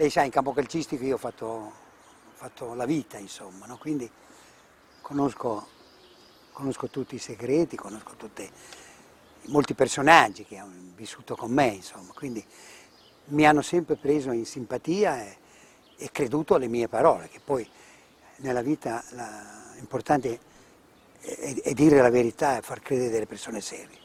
lei sa in campo calcistico io ho fatto, fatto la vita, insomma, no? quindi conosco, conosco, tutti i segreti, conosco tutti, molti personaggi che hanno vissuto con me, insomma, quindi mi hanno sempre preso in simpatia e, e creduto alle mie parole, che poi nella vita l'importante è, è, è dire la verità e far credere delle persone serie.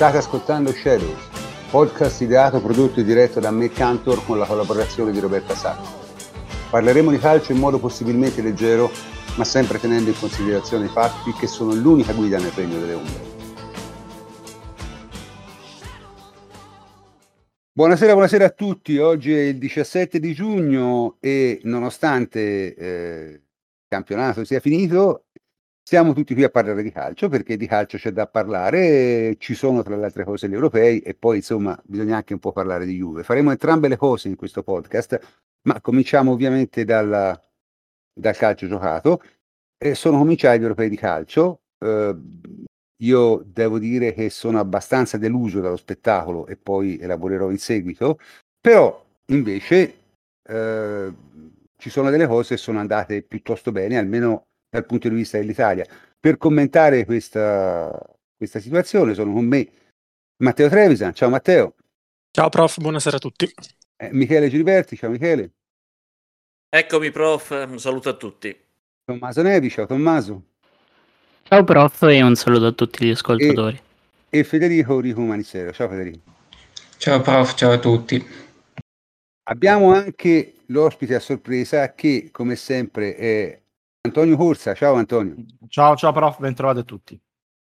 State ascoltando Shadows, podcast ideato, prodotto e diretto da me Cantor con la collaborazione di Roberta Sacco. Parleremo di calcio in modo possibilmente leggero, ma sempre tenendo in considerazione i fatti che sono l'unica guida nel regno delle ombre. Buonasera, buonasera a tutti. Oggi è il 17 di giugno e nonostante eh, il campionato sia finito, siamo tutti qui a parlare di calcio perché di calcio c'è da parlare, ci sono tra le altre cose gli europei e poi insomma bisogna anche un po' parlare di Juve. Faremo entrambe le cose in questo podcast, ma cominciamo ovviamente dal, dal calcio giocato. E sono cominciati gli europei di calcio. Eh, io devo dire che sono abbastanza deluso dallo spettacolo e poi elaborerò in seguito, però invece eh, ci sono delle cose che sono andate piuttosto bene, almeno dal punto di vista dell'Italia. Per commentare questa, questa situazione sono con me Matteo Trevisan. Ciao Matteo. Ciao prof, buonasera a tutti. Eh, Michele Giliberti, ciao Michele. Eccomi prof, un saluto a tutti. Tommaso Nevi, ciao Tommaso. Ciao prof e un saluto a tutti gli ascoltatori. E, e Federico Rico Manisero, ciao Federico. Ciao prof, ciao a tutti. Abbiamo anche l'ospite a sorpresa che come sempre è Antonio Corsa, ciao Antonio. Ciao, ciao prof, ben trovati a tutti.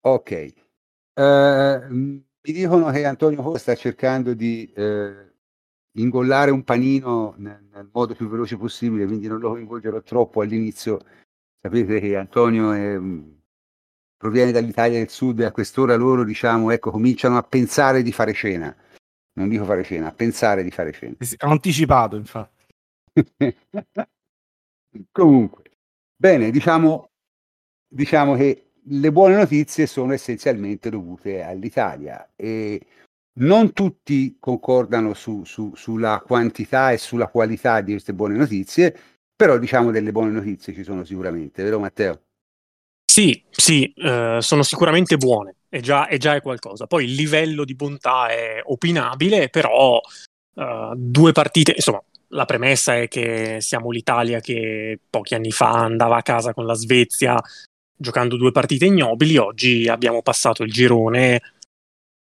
Ok. Uh, mi dicono che Antonio Corsa sta cercando di uh, ingollare un panino nel, nel, modo più veloce possibile, quindi non lo coinvolgerò troppo all'inizio. Sapete che Antonio è, proviene dall'Italia del Sud e a quest'ora loro, diciamo, ecco, cominciano a pensare di fare cena. Non dico fare cena, a pensare di fare cena. Ho anticipato, infatti. Comunque, Bene, diciamo, diciamo che le buone notizie sono essenzialmente dovute all'Italia e non tutti concordano su, su, sulla quantità e sulla qualità di queste buone notizie, però diciamo delle buone notizie ci sono sicuramente, vero Matteo? Sì, sì, eh, sono sicuramente buone, è già, è già qualcosa. Poi il livello di bontà è opinabile, però eh, due partite, insomma, la premessa è che siamo l'Italia che pochi anni fa andava a casa con la Svezia giocando due partite ignobili, oggi abbiamo passato il girone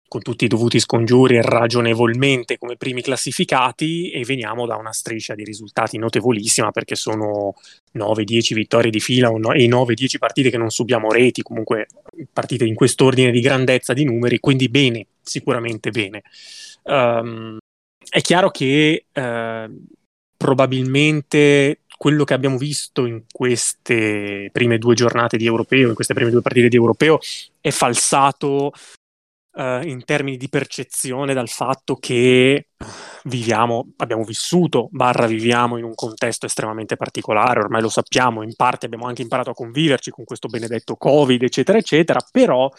con tutti i dovuti scongiuri ragionevolmente come primi classificati e veniamo da una striscia di risultati notevolissima perché sono 9-10 vittorie di fila e 9-10 partite che non subiamo reti, comunque partite in quest'ordine di grandezza di numeri, quindi bene, sicuramente bene. Um, è chiaro che eh, probabilmente quello che abbiamo visto in queste prime due giornate di europeo, in queste prime due partite di europeo, è falsato uh, in termini di percezione dal fatto che viviamo, abbiamo vissuto, barra viviamo in un contesto estremamente particolare, ormai lo sappiamo, in parte abbiamo anche imparato a conviverci con questo benedetto Covid, eccetera, eccetera, però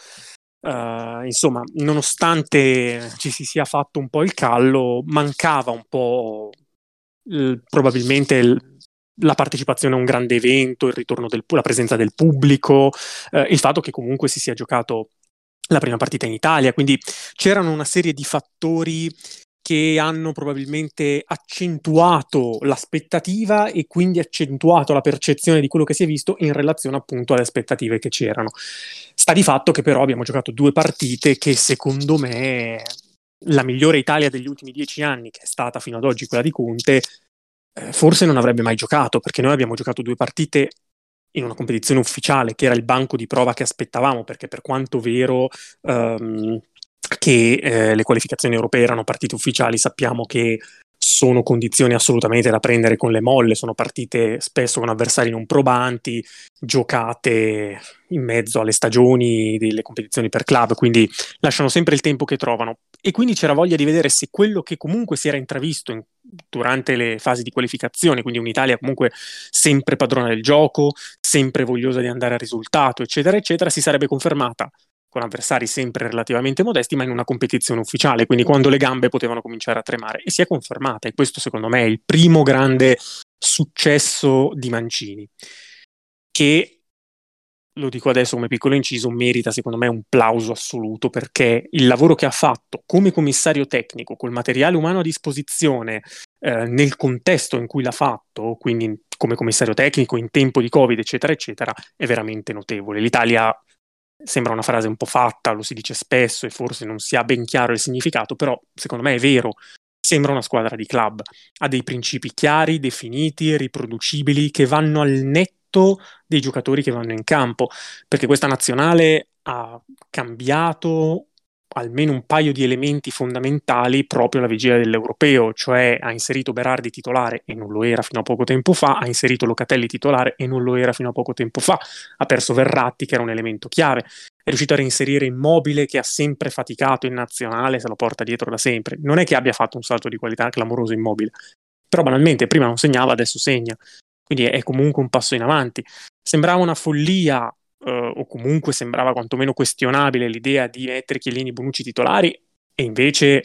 Uh, insomma, nonostante ci si sia fatto un po' il callo, mancava un po' probabilmente il, la partecipazione a un grande evento, il ritorno del, la presenza del pubblico, eh, il fatto che comunque si sia giocato la prima partita in Italia, quindi c'erano una serie di fattori che hanno probabilmente accentuato l'aspettativa e quindi accentuato la percezione di quello che si è visto in relazione appunto alle aspettative che c'erano. Sta di fatto che però abbiamo giocato due partite che secondo me la migliore Italia degli ultimi dieci anni, che è stata fino ad oggi quella di Conte, eh, forse non avrebbe mai giocato, perché noi abbiamo giocato due partite in una competizione ufficiale, che era il banco di prova che aspettavamo, perché per quanto vero ehm, che eh, le qualificazioni europee erano partite ufficiali, sappiamo che sono condizioni assolutamente da prendere con le molle, sono partite spesso con avversari non probanti, giocate in mezzo alle stagioni delle competizioni per club, quindi lasciano sempre il tempo che trovano. E quindi c'era voglia di vedere se quello che comunque si era intravisto in, durante le fasi di qualificazione, quindi un'Italia comunque sempre padrona del gioco, sempre vogliosa di andare al risultato, eccetera, eccetera, si sarebbe confermata con avversari sempre relativamente modesti, ma in una competizione ufficiale, quindi quando le gambe potevano cominciare a tremare. E si è confermata, e questo secondo me è il primo grande successo di Mancini, che lo dico adesso come piccolo inciso, merita secondo me un plauso assoluto perché il lavoro che ha fatto come commissario tecnico, col materiale umano a disposizione, eh, nel contesto in cui l'ha fatto, quindi come commissario tecnico in tempo di Covid, eccetera, eccetera, è veramente notevole. L'Italia sembra una frase un po' fatta, lo si dice spesso e forse non si ha ben chiaro il significato, però secondo me è vero. Sembra una squadra di club, ha dei principi chiari, definiti, riproducibili, che vanno al netto dei giocatori che vanno in campo, perché questa nazionale ha cambiato almeno un paio di elementi fondamentali proprio alla vigilia dell'europeo, cioè ha inserito Berardi titolare e non lo era fino a poco tempo fa, ha inserito Locatelli titolare e non lo era fino a poco tempo fa, ha perso Verratti che era un elemento chiave, è riuscito a reinserire Immobile che ha sempre faticato in nazionale, se lo porta dietro da sempre. Non è che abbia fatto un salto di qualità clamoroso Immobile, però banalmente prima non segnava, adesso segna. Quindi è comunque un passo in avanti. Sembrava una follia eh, o comunque sembrava quantomeno questionabile l'idea di mettere Chiellini e Bonucci titolari e invece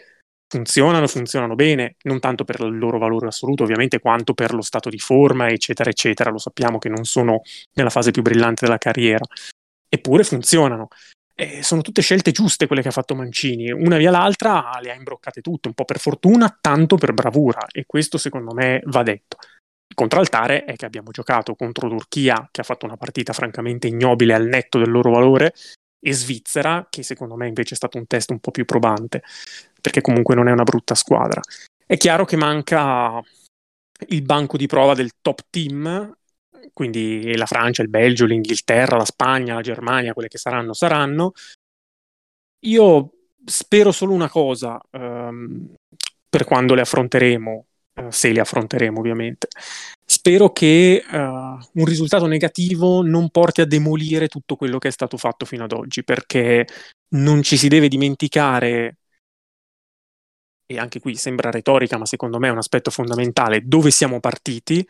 funzionano, funzionano bene, non tanto per il loro valore assoluto ovviamente, quanto per lo stato di forma, eccetera, eccetera. Lo sappiamo che non sono nella fase più brillante della carriera, eppure funzionano. E sono tutte scelte giuste quelle che ha fatto Mancini, una via l'altra le ha imbroccate tutte, un po' per fortuna, tanto per bravura, e questo secondo me va detto. Contraltare è che abbiamo giocato contro Turchia, che ha fatto una partita francamente ignobile al netto del loro valore, e Svizzera, che secondo me invece è stato un test un po' più probante, perché comunque non è una brutta squadra. È chiaro che manca il banco di prova del top team, quindi la Francia, il Belgio, l'Inghilterra, la Spagna, la Germania, quelle che saranno, saranno. Io spero solo una cosa um, per quando le affronteremo, eh, se li affronteremo ovviamente. Spero che uh, un risultato negativo non porti a demolire tutto quello che è stato fatto fino ad oggi, perché non ci si deve dimenticare, e anche qui sembra retorica, ma secondo me è un aspetto fondamentale, dove siamo partiti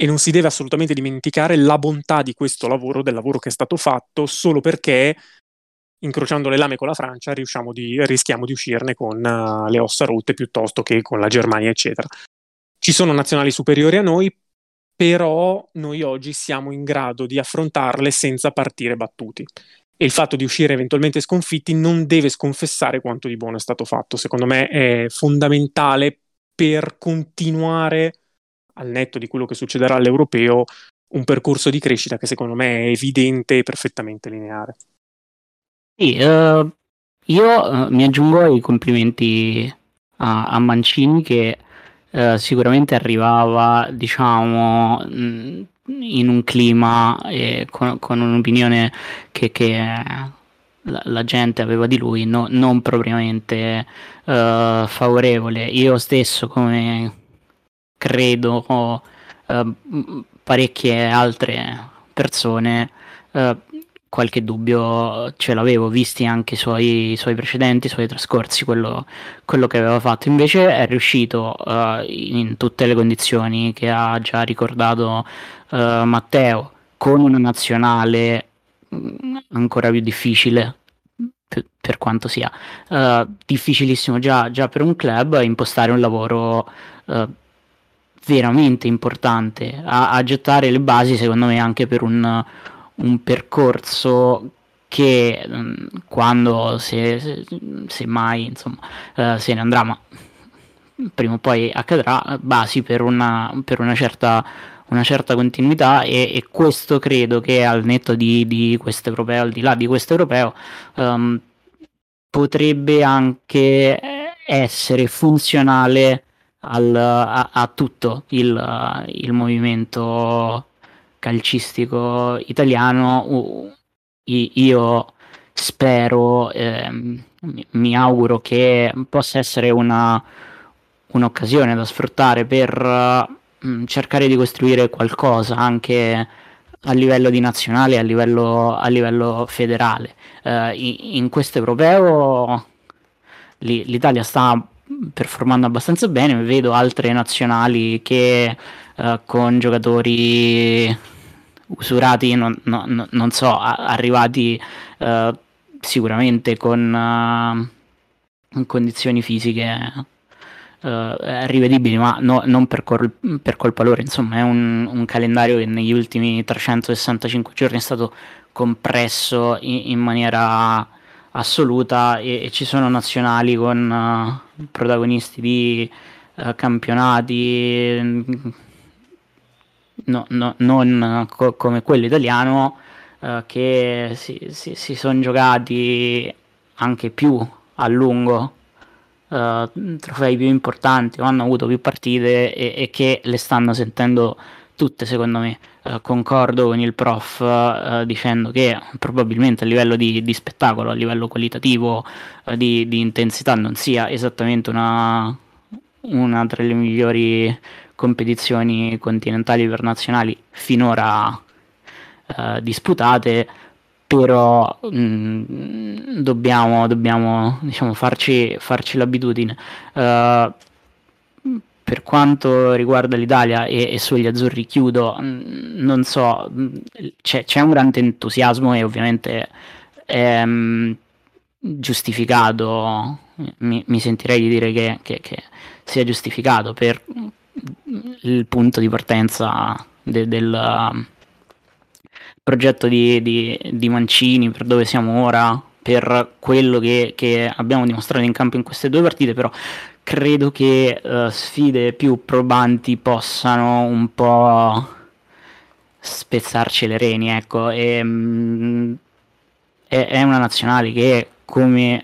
e non si deve assolutamente dimenticare la bontà di questo lavoro, del lavoro che è stato fatto, solo perché incrociando le lame con la Francia di, rischiamo di uscirne con uh, le ossa rotte piuttosto che con la Germania, eccetera. Ci sono nazionali superiori a noi, però noi oggi siamo in grado di affrontarle senza partire battuti. E il fatto di uscire eventualmente sconfitti non deve sconfessare quanto di buono è stato fatto. Secondo me è fondamentale per continuare, al netto di quello che succederà all'europeo, un percorso di crescita che secondo me è evidente e perfettamente lineare. Sì, uh, io uh, mi aggiungo ai complimenti a, a Mancini che eh, sicuramente arrivava, diciamo, in un clima e con, con un'opinione che, che la, la, gente aveva di lui no, non propriamente uh, favorevole. Io stesso, come credo parecchie altre persone, qualche dubbio ce l'avevo, visti anche i suoi, i suoi precedenti, i suoi trascorsi, quello, quello, che aveva fatto. Invece è riuscito uh, in tutte le condizioni che ha già ricordato uh, Matteo, con una nazionale mm, ancora più difficile. Per, quanto sia uh, difficilissimo già, già, per un club impostare un lavoro veramente importante a, a gettare le basi secondo me anche per un, un percorso che mh, quando se, se, se, mai insomma, uh, se ne andrà, ma prima o poi accadrà, basi per una, per una certa una certa continuità e, e, questo credo che al netto di, di questo europeo, al di là di questo europeo, um, potrebbe anche essere funzionale al, a, a, tutto il, il, movimento calcistico italiano. Io spero, eh, mi auguro che possa essere una, un'occasione da sfruttare per mh, cercare di costruire qualcosa anche a livello di nazionale, a livello, a livello federale. In, in questo europeo l'Italia sta performando abbastanza bene, vedo altre nazionali che uh, con giocatori usurati, non, no, non so, arrivati uh, sicuramente con condizioni fisiche uh, rivedibili, ma no, non per, col- per, colpa loro. Insomma, è un, un, calendario che negli ultimi 365 giorni è stato compresso in, in maniera assoluta e, e, ci sono nazionali con uh, protagonisti di uh, campionati no, no, non co- come quello italiano che si, si, si sono giocati anche più a lungo uh, trofei più importanti o hanno avuto più partite e, e, che le stanno sentendo tutte secondo me. Uh, concordo con il prof uh, dicendo che probabilmente a livello di, di spettacolo, a livello qualitativo, di, di, intensità non sia esattamente una, una tra le migliori competizioni continentali per nazionali finora disputate però mh, mm, dobbiamo, dobbiamo diciamo, farci, farci, l'abitudine. Uh, per quanto riguarda l'Italia e, e sugli azzurri chiudo, mm, non so, mm, c'è, c'è, un grande entusiasmo e ovviamente è giustificato, mi, mi, sentirei di dire che, che, che, sia giustificato per il punto di partenza de, del progetto di, di, di Mancini, per dove siamo ora, per quello che, che, abbiamo dimostrato in campo in queste due partite, però credo che uh, sfide più probanti possano un po' spezzarci le reni, ecco, e, um, è, è, una nazionale che come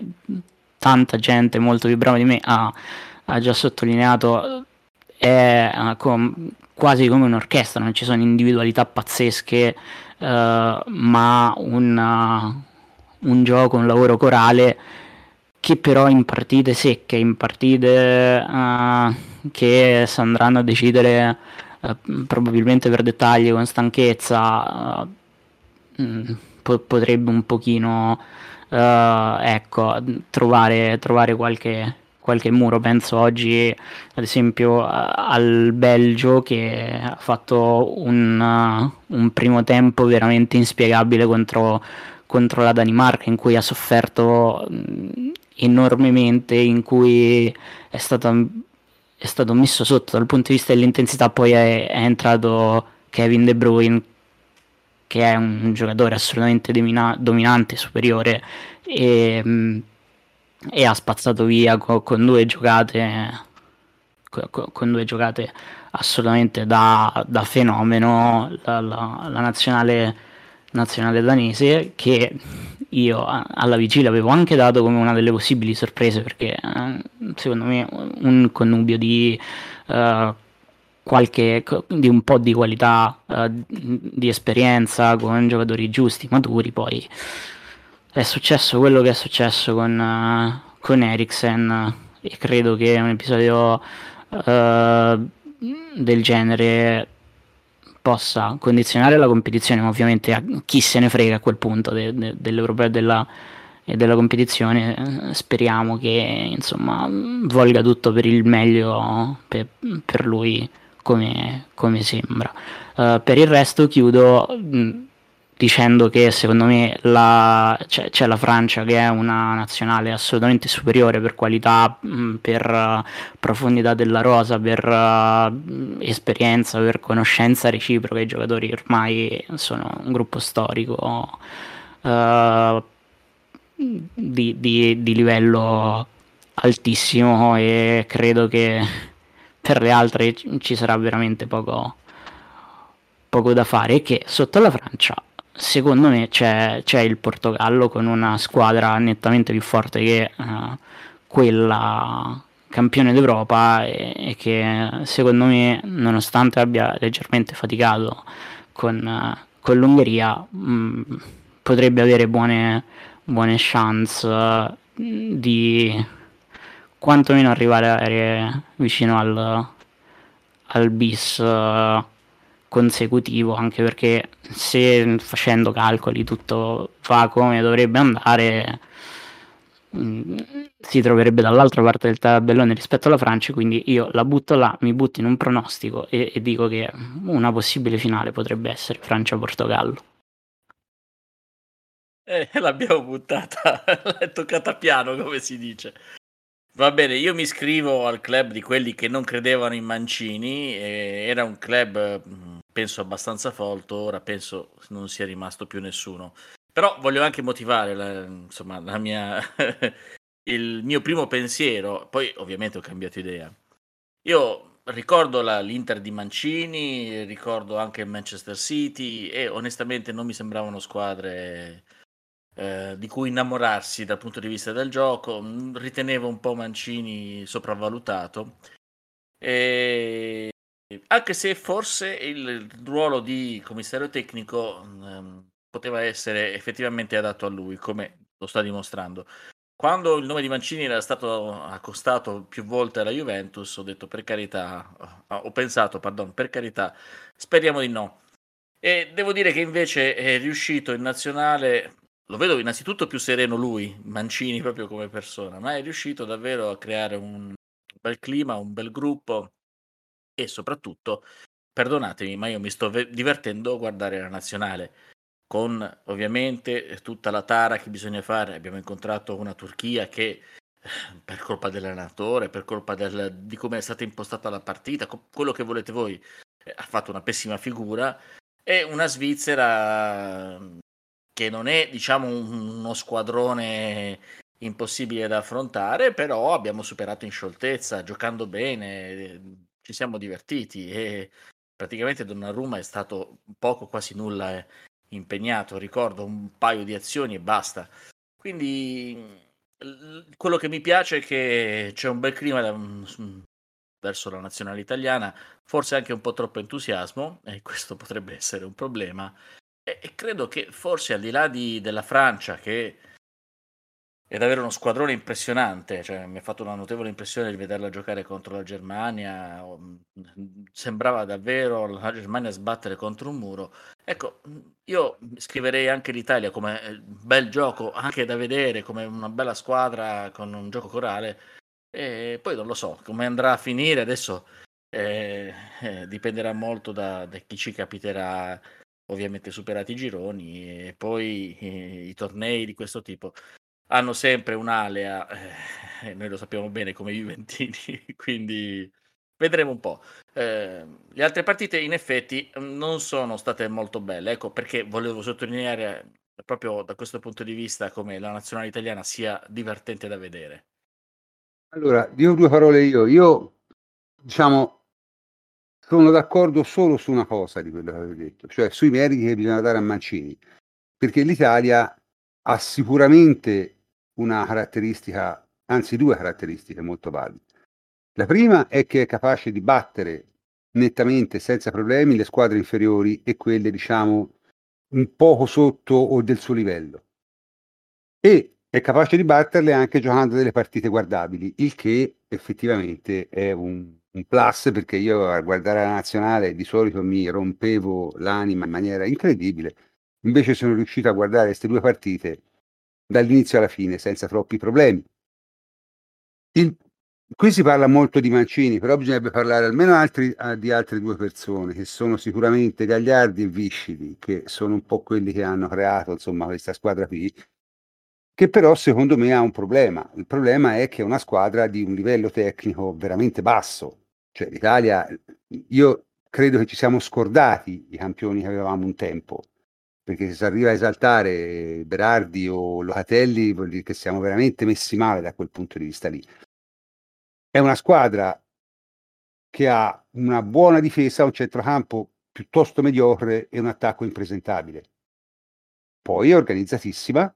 tanta gente molto più brava di me ha, ha già sottolineato è uh, com- quasi come un'orchestra, non ci sono individualità pazzesche uh, ma un, un gioco, un lavoro corale che però in partite secche, in partite uh, che si andranno a decidere uh, probabilmente per dettagli con stanchezza, uh, po- potrebbe un pochino ecco, trovare, trovare qualche, qualche muro. Penso oggi, ad esempio, al Belgio che ha fatto un, uh, un primo tempo veramente inspiegabile contro, contro, la Danimarca, in cui ha sofferto mm, enormemente, in cui è stato, è stato messo sotto dal punto di vista dell'intensità. Poi è, è entrato Kevin De Bruyne che è un giocatore assolutamente domina- dominante, superiore e, e ha spazzato via con, con due giocate con, con, due giocate assolutamente da, da fenomeno la, la, la nazionale, nazionale, danese che io alla vigilia avevo anche dato come una delle possibili sorprese perché eh, secondo me un connubio di uh, qualche di un po' di qualità uh, di esperienza con giocatori giusti maturi poi è successo quello che è successo con, uh, con Eriksen e credo che un episodio del genere possa condizionare la competizione, ma ovviamente a chi se ne frega a quel punto de, de, dell'europeo e della, della competizione. Speriamo che insomma volga tutto per il meglio per, per lui come, come sembra. Uh, per il resto chiudo. Mh, dicendo che secondo me la, c'è, c'è, la Francia che è una nazionale assolutamente superiore per qualità, mh, per uh, profondità della rosa, per uh, esperienza, per conoscenza reciproca. I giocatori ormai sono un gruppo storico uh, di, di, di livello altissimo e credo che per le altre ci sarà veramente poco, poco da fare e che sotto la Francia secondo me c'è, c'è, il Portogallo con una squadra nettamente più forte che uh, quella campione d'Europa e, e, che secondo me nonostante abbia leggermente faticato con, uh, con l'Ungheria mh, mm, potrebbe avere buone, buone chance uh, di quantomeno arrivare vicino al, al bis uh, consecutivo, anche perché se facendo calcoli tutto va come dovrebbe andare, mm, si troverebbe dall'altra parte del tabellone rispetto alla Francia, quindi io la butto là, mi butto in un pronostico e, e dico che una possibile finale potrebbe essere Francia-Portogallo. Eh, l'abbiamo buttata, l'è toccata piano, come si dice. Va bene, io mi iscrivo al club di quelli che non credevano in Mancini, era un club penso abbastanza folto, ora penso non sia rimasto più nessuno. Però voglio anche motivare la, insomma, la mia, il mio primo pensiero, poi ovviamente ho cambiato idea. Io ricordo la, l'Inter di Mancini, ricordo anche il Manchester City e onestamente non mi sembravano squadre eh, di cui innamorarsi dal punto di vista del gioco, ritenevo un po' Mancini sopravvalutato. E anche se forse il ruolo di commissario tecnico ehm, poteva essere effettivamente adatto a lui, come lo sta dimostrando. Quando il nome di Mancini era stato accostato più volte alla Juventus, ho detto per carità, ho pensato, pardon, per carità, speriamo di no. E devo dire che invece è riuscito in nazionale lo vedo innanzitutto più sereno lui, Mancini proprio come persona, ma è riuscito davvero a creare un bel clima, un bel gruppo e soprattutto, perdonatemi, ma io mi sto divertendo a guardare la nazionale con ovviamente tutta la tara che bisogna fare. Abbiamo incontrato una Turchia che per colpa dell'allenatore, per colpa del, di come è stata impostata la partita, quello che volete voi, eh, ha fatto una pessima figura. E una Svizzera che non è diciamo uno squadrone impossibile da affrontare, però abbiamo superato in scioltezza, giocando bene, ci siamo divertiti e praticamente Donnarumma è stato poco, quasi nulla eh, impegnato, ricordo un paio di azioni e basta. Quindi quello che mi piace è che c'è un bel clima da, verso la nazionale italiana, forse anche un po' troppo entusiasmo, e questo potrebbe essere un problema, e credo che forse al di là di, della Francia, che è davvero uno squadrone impressionante, cioè, mi ha fatto una notevole impressione di vederla giocare contro la Germania, sembrava davvero la Germania sbattere contro un muro. Ecco, io scriverei anche l'Italia come eh, bel gioco, anche da vedere, come una bella squadra con un gioco corale, e poi non lo so come andrà a finire, adesso eh, eh, dipenderà molto da, da chi ci capiterà ovviamente superati i gironi e poi eh, i tornei di questo tipo hanno sempre un'alea, eh, noi lo sappiamo bene come i Juventini, quindi vedremo un po'. Eh, le altre partite in effetti non sono state molto belle, ecco perché volevo sottolineare proprio da questo punto di vista come la nazionale italiana sia divertente da vedere. Allora, dico due parole io. Io, diciamo, sono d'accordo solo su una cosa di quello che avete detto, cioè sui meriti che bisogna dare a Mancini, perché l'Italia ha sicuramente una caratteristica, anzi due caratteristiche molto valide. La prima è che è capace di battere nettamente, senza problemi, le squadre inferiori e quelle, diciamo, un poco sotto o del suo livello. E è capace di batterle anche giocando delle partite guardabili, il che effettivamente è un, un plus perché io a guardare la nazionale di solito mi rompevo l'anima in maniera incredibile, invece sono riuscito a guardare queste due partite dall'inizio alla fine senza troppi problemi. Il, qui si parla molto di Mancini, però bisognerebbe parlare almeno altri, di altre due persone che sono sicuramente Gagliardi e Viscidi, che sono un po' quelli che hanno creato insomma, questa squadra qui, che però secondo me ha un problema. Il problema è che è una squadra di un livello tecnico veramente basso, cioè l'Italia, io credo che ci siamo scordati i campioni che avevamo un tempo. Perché se si arriva a esaltare Berardi o Locatelli vuol dire che siamo veramente messi male da quel punto di vista lì. È una squadra che ha una buona difesa, un centrocampo piuttosto mediocre e un attacco impresentabile. Poi è organizzatissima,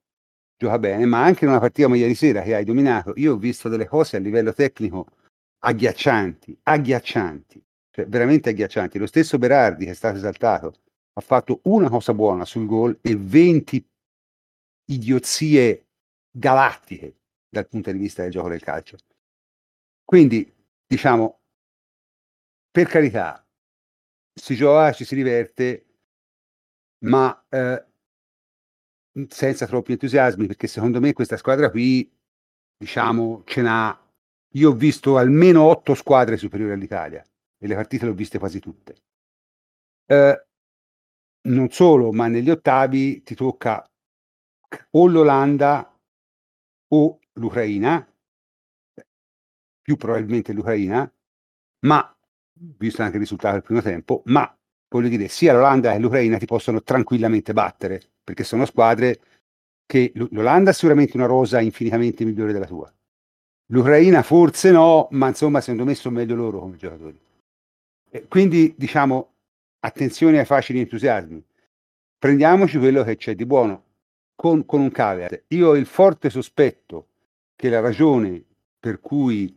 gioca bene, ma anche in una partita come ieri sera che hai dominato, io ho visto delle cose a livello tecnico agghiaccianti, agghiaccianti, cioè veramente agghiaccianti. Lo stesso Berardi che è stato esaltato ha fatto una cosa buona sul gol e 20 idiozie galattiche dal punto di vista del gioco del calcio. Quindi, diciamo, per carità, si gioca, ci si diverte, ma eh, senza troppi entusiasmi, perché secondo me questa squadra qui, diciamo, ce n'ha. Io ho visto almeno otto squadre superiori all'Italia e le partite le ho viste quasi tutte. Eh, non solo, ma negli ottavi ti tocca o l'Olanda o l'Ucraina, più probabilmente l'Ucraina, ma visto anche il risultato del primo tempo, ma voglio dire, sia l'Olanda che l'Ucraina ti possono tranquillamente battere, perché sono squadre che l'Olanda ha sicuramente una rosa infinitamente migliore della tua. L'Ucraina forse no, ma insomma secondo me sono meglio loro come giocatori. E quindi diciamo attenzione ai facili entusiasmi. Prendiamoci quello che c'è di buono con, con un caveat. Io ho il forte sospetto che la ragione per cui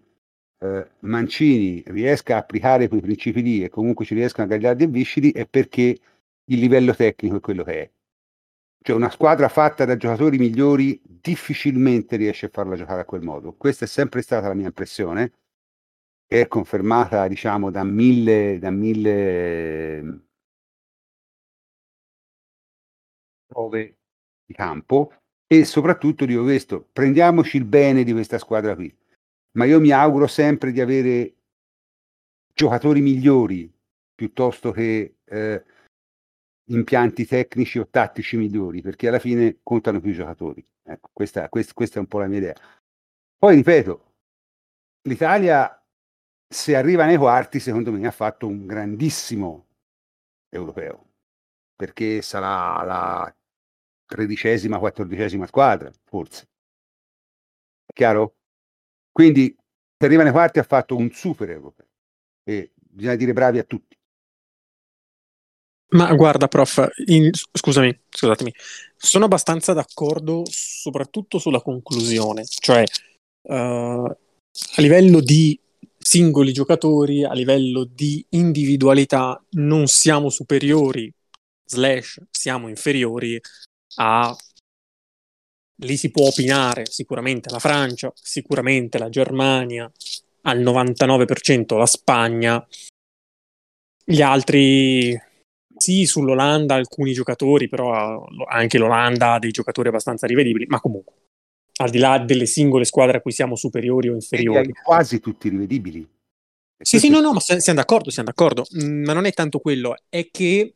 eh, Mancini riesca a applicare quei principi lì e comunque ci riescano a Gagliardi e Viscidi è perché il livello tecnico è quello che è. Cioè una squadra fatta da giocatori migliori difficilmente riesce a farla giocare a quel modo. Questa è sempre stata la mia impressione, è confermata diciamo da mille, da mille prove di campo e soprattutto dico questo, prendiamoci il bene di questa squadra qui ma io mi auguro sempre di avere giocatori migliori piuttosto che eh, impianti tecnici o tattici migliori, perché alla fine contano più i giocatori. Ecco, questa, questa, questa è un po' la mia idea. Poi ripeto, l'Italia se arriva nei quarti, secondo me ha fatto un grandissimo europeo, perché sarà la tredicesima, quattordicesima squadra, forse. Chiaro? Quindi se arriva nei quarti ha fatto un super europeo e bisogna dire bravi a tutti. Ma guarda, prof, in, scusami, scusatemi, sono abbastanza d'accordo soprattutto sulla conclusione, cioè uh, a livello di singoli giocatori, a livello di individualità, non siamo superiori, slash, siamo inferiori a lì si può opinare sicuramente la Francia, sicuramente la Germania, al 99% la Spagna, gli altri sì, sull'Olanda alcuni giocatori, però anche l'Olanda ha dei giocatori abbastanza rivedibili, ma comunque, al di là delle singole squadre a cui siamo superiori o inferiori. Quasi tutti rivedibili. Sì, sì, no, no, ma siamo d'accordo, siamo d'accordo, mm, ma non è tanto quello, è che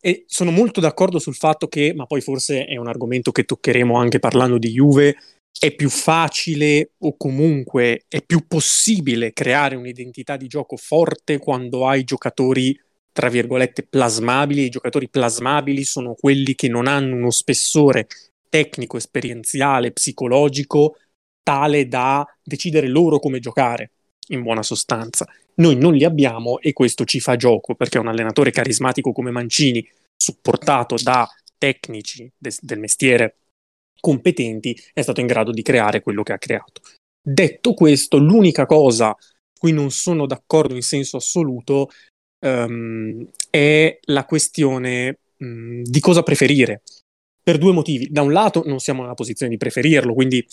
e sono molto d'accordo sul fatto che, ma poi forse è un argomento che toccheremo anche parlando di Juve, è più facile o comunque è più possibile creare un'identità di gioco forte quando hai giocatori tra virgolette plasmabili. I giocatori plasmabili sono quelli che non hanno uno spessore tecnico, esperienziale, psicologico tale da decidere loro come giocare, in buona sostanza. Noi non li abbiamo e questo ci fa gioco perché un allenatore carismatico come Mancini, supportato da tecnici de- del mestiere competenti, è stato in grado di creare quello che ha creato. Detto questo, l'unica cosa cui non sono d'accordo in senso assoluto um, è la questione um, di cosa preferire. Per due motivi. Da un lato non siamo nella posizione di preferirlo, quindi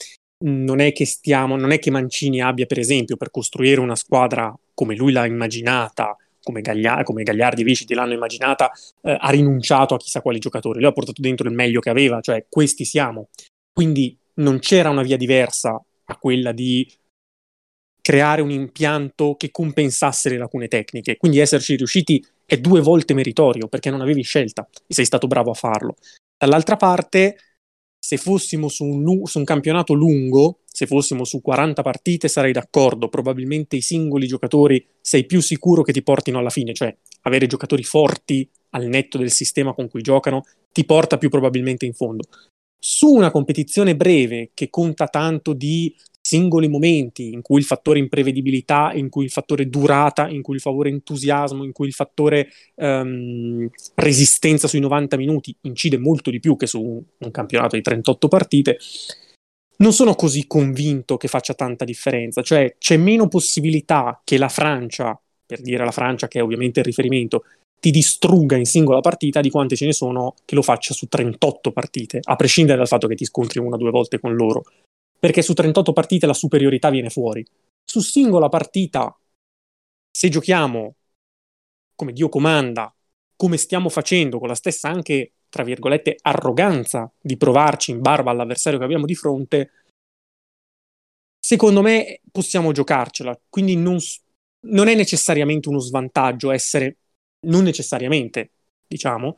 non è che stiamo, non è che Mancini abbia, per esempio, per costruire una squadra come lui l'ha immaginata, come, Gaglia- come Gagliardi e Viciti l'hanno immaginata, eh, ha rinunciato a chissà quali giocatori. Lui ha portato dentro il meglio che aveva, cioè questi siamo. Quindi non c'era una via diversa a quella di creare un impianto che compensasse le lacune tecniche. Quindi esserci riusciti è due volte meritorio perché non avevi scelta e sei stato bravo a farlo. Dall'altra parte se fossimo su un, lu- su un campionato lungo, se fossimo su 40 partite sarei d'accordo, probabilmente i singoli giocatori sei più sicuro che ti portino alla fine, cioè avere giocatori forti al netto del sistema con cui giocano ti porta più probabilmente in fondo. Su una competizione breve che conta tanto di singoli momenti in cui il fattore imprevedibilità, in cui il fattore durata, in cui il fattore entusiasmo, in cui il fattore um, resistenza sui 90 minuti incide molto di più che su un, un campionato di 38 partite, non sono così convinto che faccia tanta differenza, cioè c'è meno possibilità che la Francia, per dire la Francia che è ovviamente il riferimento, ti distrugga in singola partita di quante ce ne sono che lo faccia su 38 partite, a prescindere dal fatto che ti scontri una o due volte con loro perché su 38 partite la superiorità viene fuori. Su singola partita, se giochiamo come Dio comanda, come stiamo facendo, con la stessa anche, tra virgolette, arroganza di provarci in barba all'avversario che abbiamo di fronte, secondo me possiamo giocarcela. Quindi non, non è necessariamente uno svantaggio essere, non necessariamente, diciamo,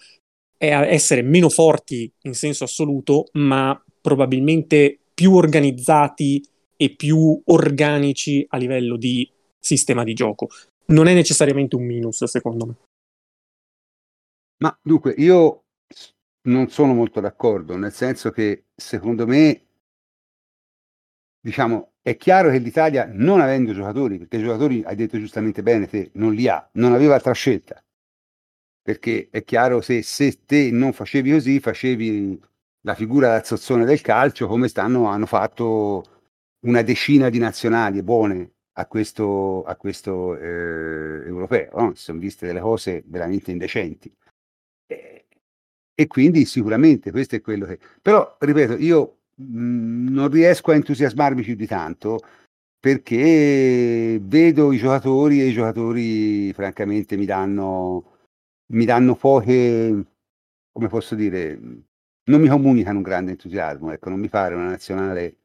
è essere meno forti in senso assoluto, ma probabilmente più organizzati e più organici a livello di sistema di gioco. Non è necessariamente un minus, secondo me. Ma dunque, io non sono molto d'accordo, nel senso che secondo me, diciamo, è chiaro che l'Italia, non avendo giocatori, perché i giocatori, hai detto giustamente bene te, non li ha, non aveva altra scelta. Perché è chiaro se, se te non facevi così, facevi la figura da zozzone del calcio, come stanno, hanno fatto una decina di nazionali buone a questo, a questo eh, europeo. No? Si sono viste delle cose veramente indecenti. E, e, quindi sicuramente questo è quello che... Però, ripeto, io mh, non riesco a entusiasmarmi più di tanto perché vedo i giocatori e i giocatori francamente mi danno, mi danno poche, come posso dire, non mi comunicano un grande entusiasmo, ecco, non mi pare una nazionale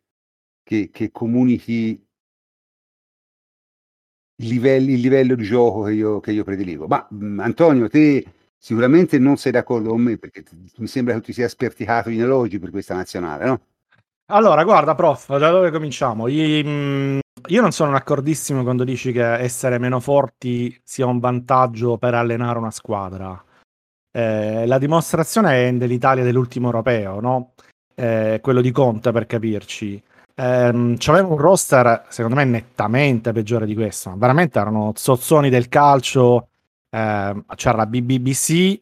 che, che comunichi il livello, il livello, di gioco che io, che io prediligo. Ma mh, Antonio, te sicuramente non sei d'accordo con me perché t- mi sembra che tu ti sia sperticato in elogi per questa nazionale, no? Allora, guarda, prof, da dove cominciamo? Io, io non sono d'accordissimo quando dici che essere meno forti sia un vantaggio per allenare una squadra. Eh, la dimostrazione è dell'Italia dell'ultimo europeo, no? Eh, quello di Conte per capirci. Eh, c'aveva un roster, secondo me, nettamente peggiore di questo. Veramente erano zozzoni del calcio. Eh, c'era la BBC,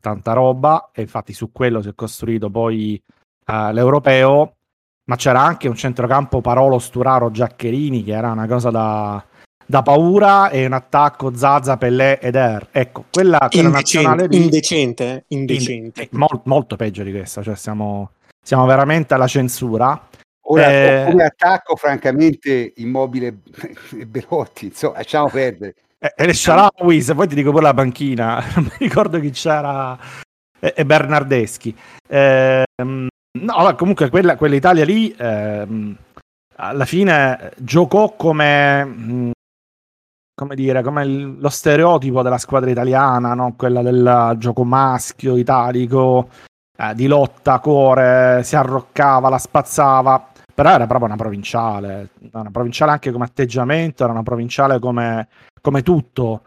tanta roba, e infatti su quello si è costruito poi eh, l'europeo. Ma c'era anche un centrocampo Parolo Sturaro Giaccherini, che era una cosa da, da paura e un attacco Zaza, Pellè ed Er. Ecco, quella, quella indecente, nazionale lì, indecente, eh, indecente. In, mol, molto peggio di questa, cioè siamo, siamo veramente alla censura. Ora, eh, come attacco, francamente, immobile e Belotti, insomma, lasciamo perdere. E, e le Sharawi, se poi ti dico pure la panchina, non mi ricordo chi c'era, e, e Bernardeschi. Eh, no, comunque quella, quell'Italia lì, eh, alla fine giocò come mh, come dire, come il, lo stereotipo della squadra italiana, no? quella del gioco maschio, italico, eh, di lotta, cuore, si arroccava, la spazzava, però era proprio una provinciale, una provinciale anche come atteggiamento, era una provinciale come, come tutto.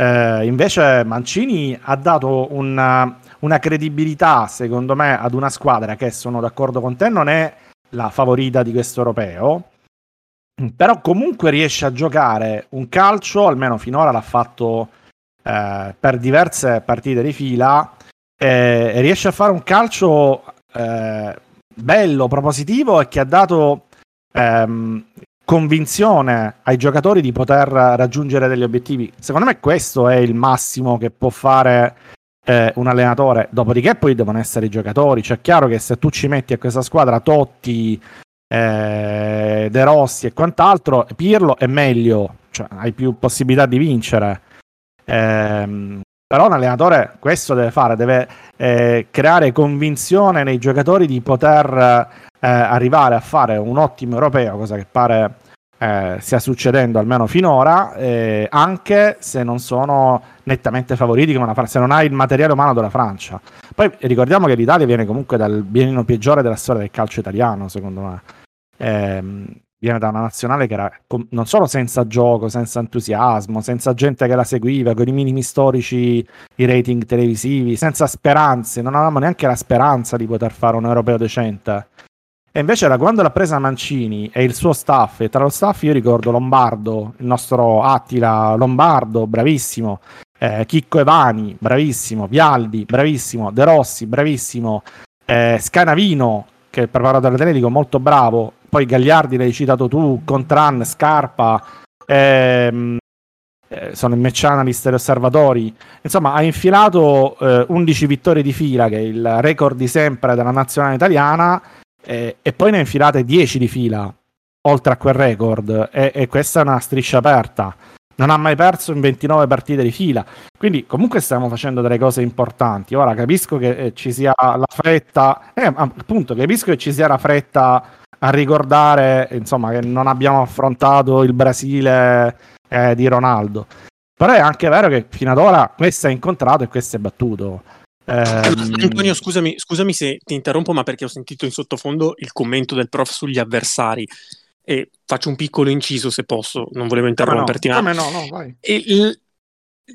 Eh, invece Mancini ha dato una, una credibilità, secondo me, ad una squadra che, sono d'accordo con te, non è la favorita di questo europeo, però comunque riesce a giocare un calcio, almeno finora l'ha fatto eh, per diverse partite di fila, eh, e riesce a fare un calcio eh, bello, propositivo e che ha dato ehm, convinzione ai giocatori di poter raggiungere degli obiettivi. Secondo me questo è il massimo che può fare eh, un allenatore. Dopodiché poi devono essere i giocatori. Cioè è chiaro che se tu ci metti a questa squadra Totti, eh, De Rossi e quant'altro, Pirlo è meglio, cioè hai più possibilità di vincere. Eh, però un allenatore questo deve fare, deve eh, creare convinzione nei giocatori di poter eh, arrivare a fare un ottimo europeo, cosa che pare eh, stia succedendo almeno finora, eh, anche se non sono nettamente favoriti come la Francia, se non hai il materiale umano della Francia. Poi ricordiamo che l'Italia viene comunque dal biennio peggiore della storia del calcio italiano, secondo me. Ehm, viene da una nazionale che era non solo senza gioco, senza entusiasmo, senza gente che la seguiva, con i minimi storici, i rating televisivi, senza speranze, non avevamo neanche la speranza di poter fare un europeo decente. E invece da quando l'ha presa Mancini e il suo staff, e tra lo staff io ricordo Lombardo, il nostro Attila Lombardo, bravissimo, eh, Chicco Evani, bravissimo, Vialdi, bravissimo, De Rossi, bravissimo, eh, Scanavino, che è il preparatore atletico, molto bravo, poi Gagliardi l'hai citato tu, Contran, Scarpa, ehm, eh, sono il match analyst e osservatori. Insomma, ha infilato eh, 11 vittorie di fila, che è il record di sempre della nazionale italiana, eh, e poi ne ha infilate 10 di fila, oltre a quel record, e, e questa è una striscia aperta non ha mai perso in 29 partite di fila. Quindi comunque stiamo facendo delle cose importanti. Ora capisco che eh, ci sia la fretta, eh, appunto, capisco che ci sia la fretta a ricordare insomma, che non abbiamo affrontato il Brasile eh, di Ronaldo. Però è anche vero che fino ad ora questo è incontrato e questo è battuto. Ehm... Antonio, scusami, scusami se ti interrompo, ma perché ho sentito in sottofondo il commento del prof sugli avversari. E faccio un piccolo inciso se posso, non volevo interromperti. Come no, no, no vai. Il,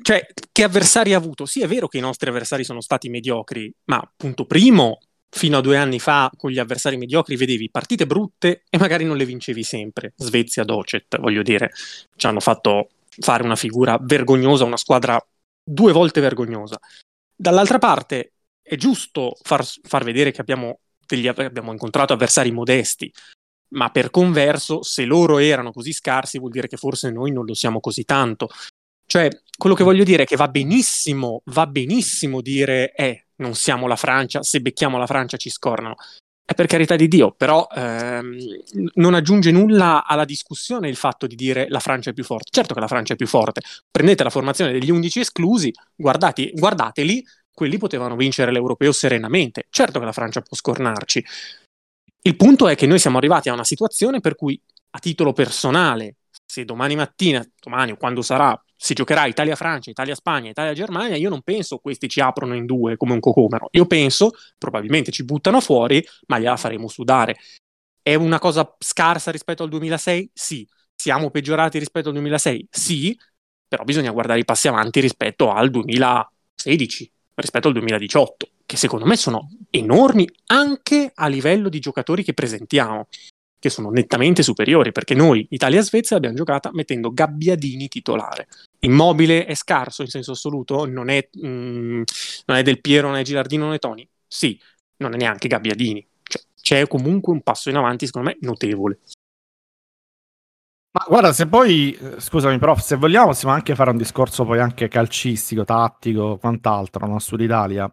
cioè, che avversari ha avuto? Sì, è vero che i nostri avversari sono stati mediocri, ma punto primo, fino a due anni fa con gli avversari mediocri vedevi partite brutte e magari non le vincevi sempre. Svezia, Docet, voglio dire, ci hanno fatto fare una figura vergognosa, una squadra due volte vergognosa. Dall'altra parte è giusto far, far vedere che abbiamo, degli, abbiamo incontrato avversari modesti, ma per converso, se loro erano così scarsi, vuol dire che forse noi non lo siamo così tanto. Cioè, quello che voglio dire è che va benissimo, va benissimo dire, eh, non siamo la Francia, se becchiamo la Francia ci scornano. È per carità di Dio, però ehm, non aggiunge nulla alla discussione il fatto di dire la Francia è più forte. Certo che la Francia è più forte. Prendete la formazione degli 11 esclusi, guardate, guardateli, quelli potevano vincere l'europeo serenamente. Certo che la Francia può scornarci. Il punto è che noi siamo arrivati a una situazione per cui, a titolo personale, se domani mattina, domani o quando sarà, si giocherà Italia-Francia, Italia-Spagna, Italia-Germania, io non penso questi ci aprono in due come un cocomero. Io penso, probabilmente ci buttano fuori, ma gliela faremo sudare. È una cosa scarsa rispetto al 2006? Sì. Siamo peggiorati rispetto al 2006? Sì. Però bisogna guardare i passi avanti rispetto al 2016, rispetto al 2018, che secondo me sono enormi anche a livello di giocatori che presentiamo che sono nettamente superiori, perché noi, Italia-Svezia, abbiamo giocata mettendo Gabbiadini titolare. Immobile è scarso in senso assoluto, non è, mm, non è Del Piero, non è Gilardino, non è Toni. Sì, non è neanche Gabbiadini. Cioè, c'è comunque un passo in avanti, secondo me, notevole. Ma guarda, se poi, eh, scusami prof, se vogliamo possiamo anche fare un discorso poi anche calcistico, tattico, quant'altro, no? Sull'Italia.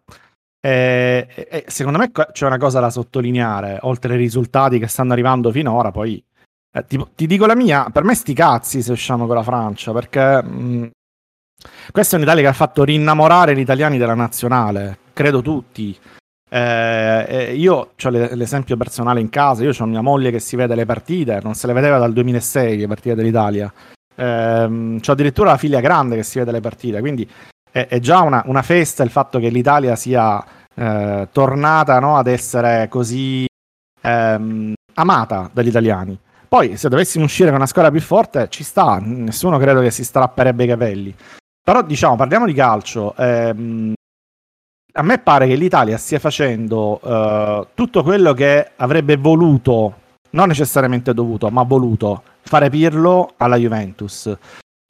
E, e, secondo me c'è una cosa da sottolineare, oltre ai risultati che stanno arrivando finora, poi eh, ti, ti, dico la mia, per me sti cazzi se usciamo con la Francia, perché mh, questa è un'Italia che ha fatto rinnamorare gli italiani della nazionale, credo tutti. Eh, eh, io ho l'esempio personale in casa, io ho mia moglie che si vede le partite, non se le vedeva dal 2006 le partite dell'Italia. Eh, ho addirittura la figlia grande che si vede le partite, quindi è, è già una, una, festa il fatto che l'Italia sia eh, tornata no, ad essere così ehm, amata dagli italiani. Poi, se dovessimo uscire con una squadra più forte, ci sta, nessuno credo che si strapperebbe i capelli. Però, diciamo, parliamo di calcio. Ehm, a me pare che l'Italia stia facendo eh, tutto quello che avrebbe voluto, non necessariamente dovuto, ma voluto fare Pirlo alla Juventus.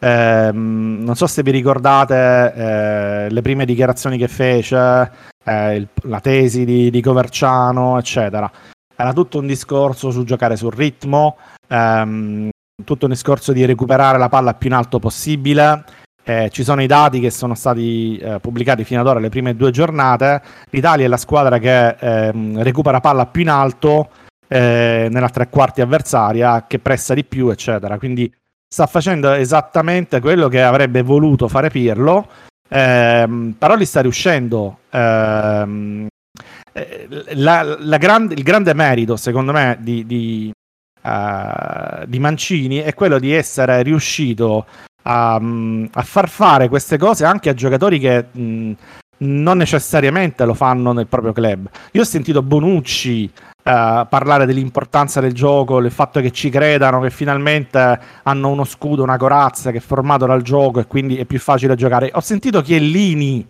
Eh, non so se vi ricordate eh, le prime dichiarazioni che fece, eh, il, la tesi di, di, Coverciano, eccetera. Era tutto un discorso su giocare sul ritmo, ehm, tutto un discorso di recuperare la palla più in alto possibile. Eh, ci sono i dati che sono stati eh, pubblicati fino ad ora, le prime due giornate. L'Italia è la squadra che ehm, recupera palla più in alto eh, nella tre quarti avversaria, che pressa di più, eccetera. Quindi sta facendo esattamente quello che avrebbe voluto fare Pirlo, ehm, però gli sta riuscendo. Ehm, eh, la, la grande, il grande merito, secondo me, di, di, uh, di Mancini è quello di essere riuscito a, mm, a, far fare queste cose anche a giocatori che mh, mm, non necessariamente lo fanno nel proprio club. Io ho sentito Bonucci Uh, parlare dell'importanza del gioco, il fatto che ci credano, che finalmente hanno uno scudo, una corazza che è formato dal gioco e quindi è più facile giocare. Ho sentito Chiellini,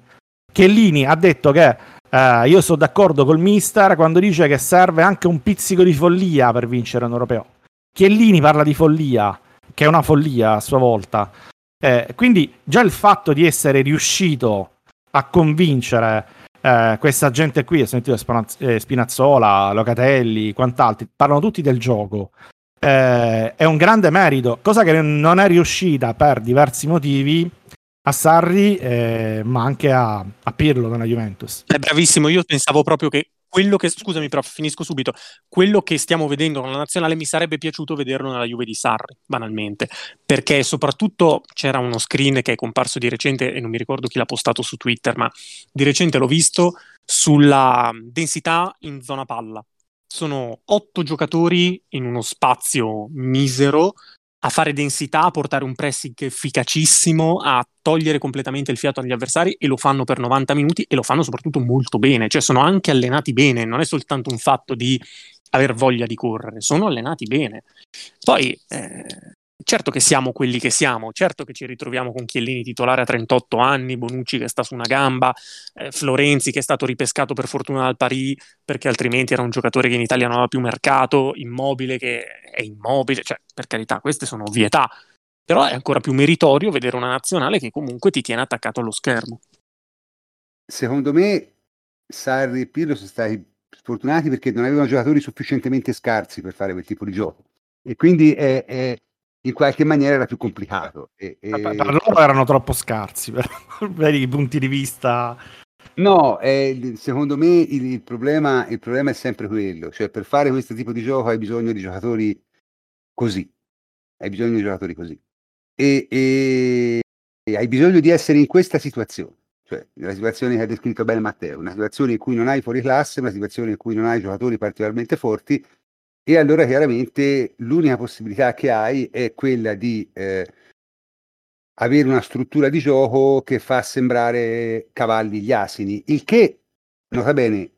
Chiellini ha detto che uh, io sono d'accordo col mister quando dice che serve anche un pizzico di follia per vincere un europeo. Chiellini parla di follia, che è una follia a sua volta. Eh, quindi già il fatto di essere riuscito a convincere eh, questa gente qui, ho sentito eh, Spinazzola, Locatelli, quant'altri, parlano tutti del gioco. Eh, è un grande merito, cosa che non è riuscita per diversi motivi a Sarri, eh, ma anche a, a Pirlo nella Juventus. È bravissimo, io pensavo proprio che quello che, scusami prof, finisco subito, quello che stiamo vedendo con la nazionale mi sarebbe piaciuto vederlo nella Juve di Sarri, banalmente, perché soprattutto c'era uno screen che è comparso di recente e non mi ricordo chi l'ha postato su Twitter, ma di recente l'ho visto sulla densità in zona palla. Sono otto giocatori in uno spazio misero a fare densità, a portare un pressing efficacissimo, a togliere completamente il fiato agli avversari e lo fanno per 90 minuti e lo fanno soprattutto molto bene, cioè sono anche allenati bene, non è soltanto un fatto di aver voglia di correre, sono allenati bene. Poi eh, certo che siamo quelli che siamo, certo che ci ritroviamo con Chiellini titolare a 38 anni, Bonucci che sta su una gamba, eh, Florenzi che è stato ripescato per fortuna dal Paris perché altrimenti era un giocatore che in Italia non aveva più mercato, Immobile che è immobile, cioè per carità queste sono ovvietà, però è ancora più meritorio vedere una nazionale che comunque ti tiene attaccato allo schermo. Secondo me Sarri e Pirlo sono stati sfortunati perché non avevano giocatori sufficientemente scarsi per fare quel tipo di gioco e quindi è, è in qualche maniera era più complicato. E, e... Per loro erano troppo scarsi per, i punti di vista. No, eh, secondo me il, il, problema, il, problema, è sempre quello, cioè per fare questo tipo di gioco hai bisogno di giocatori così, hai bisogno di giocatori così e, e, e hai bisogno di essere in questa situazione, cioè la situazione che ha descritto bene Matteo, una situazione in cui non hai fuori classe, una situazione in cui non hai giocatori particolarmente forti e allora chiaramente l'unica possibilità che hai è quella di eh, avere una struttura di gioco che fa sembrare cavalli gli asini, il che, nota bene,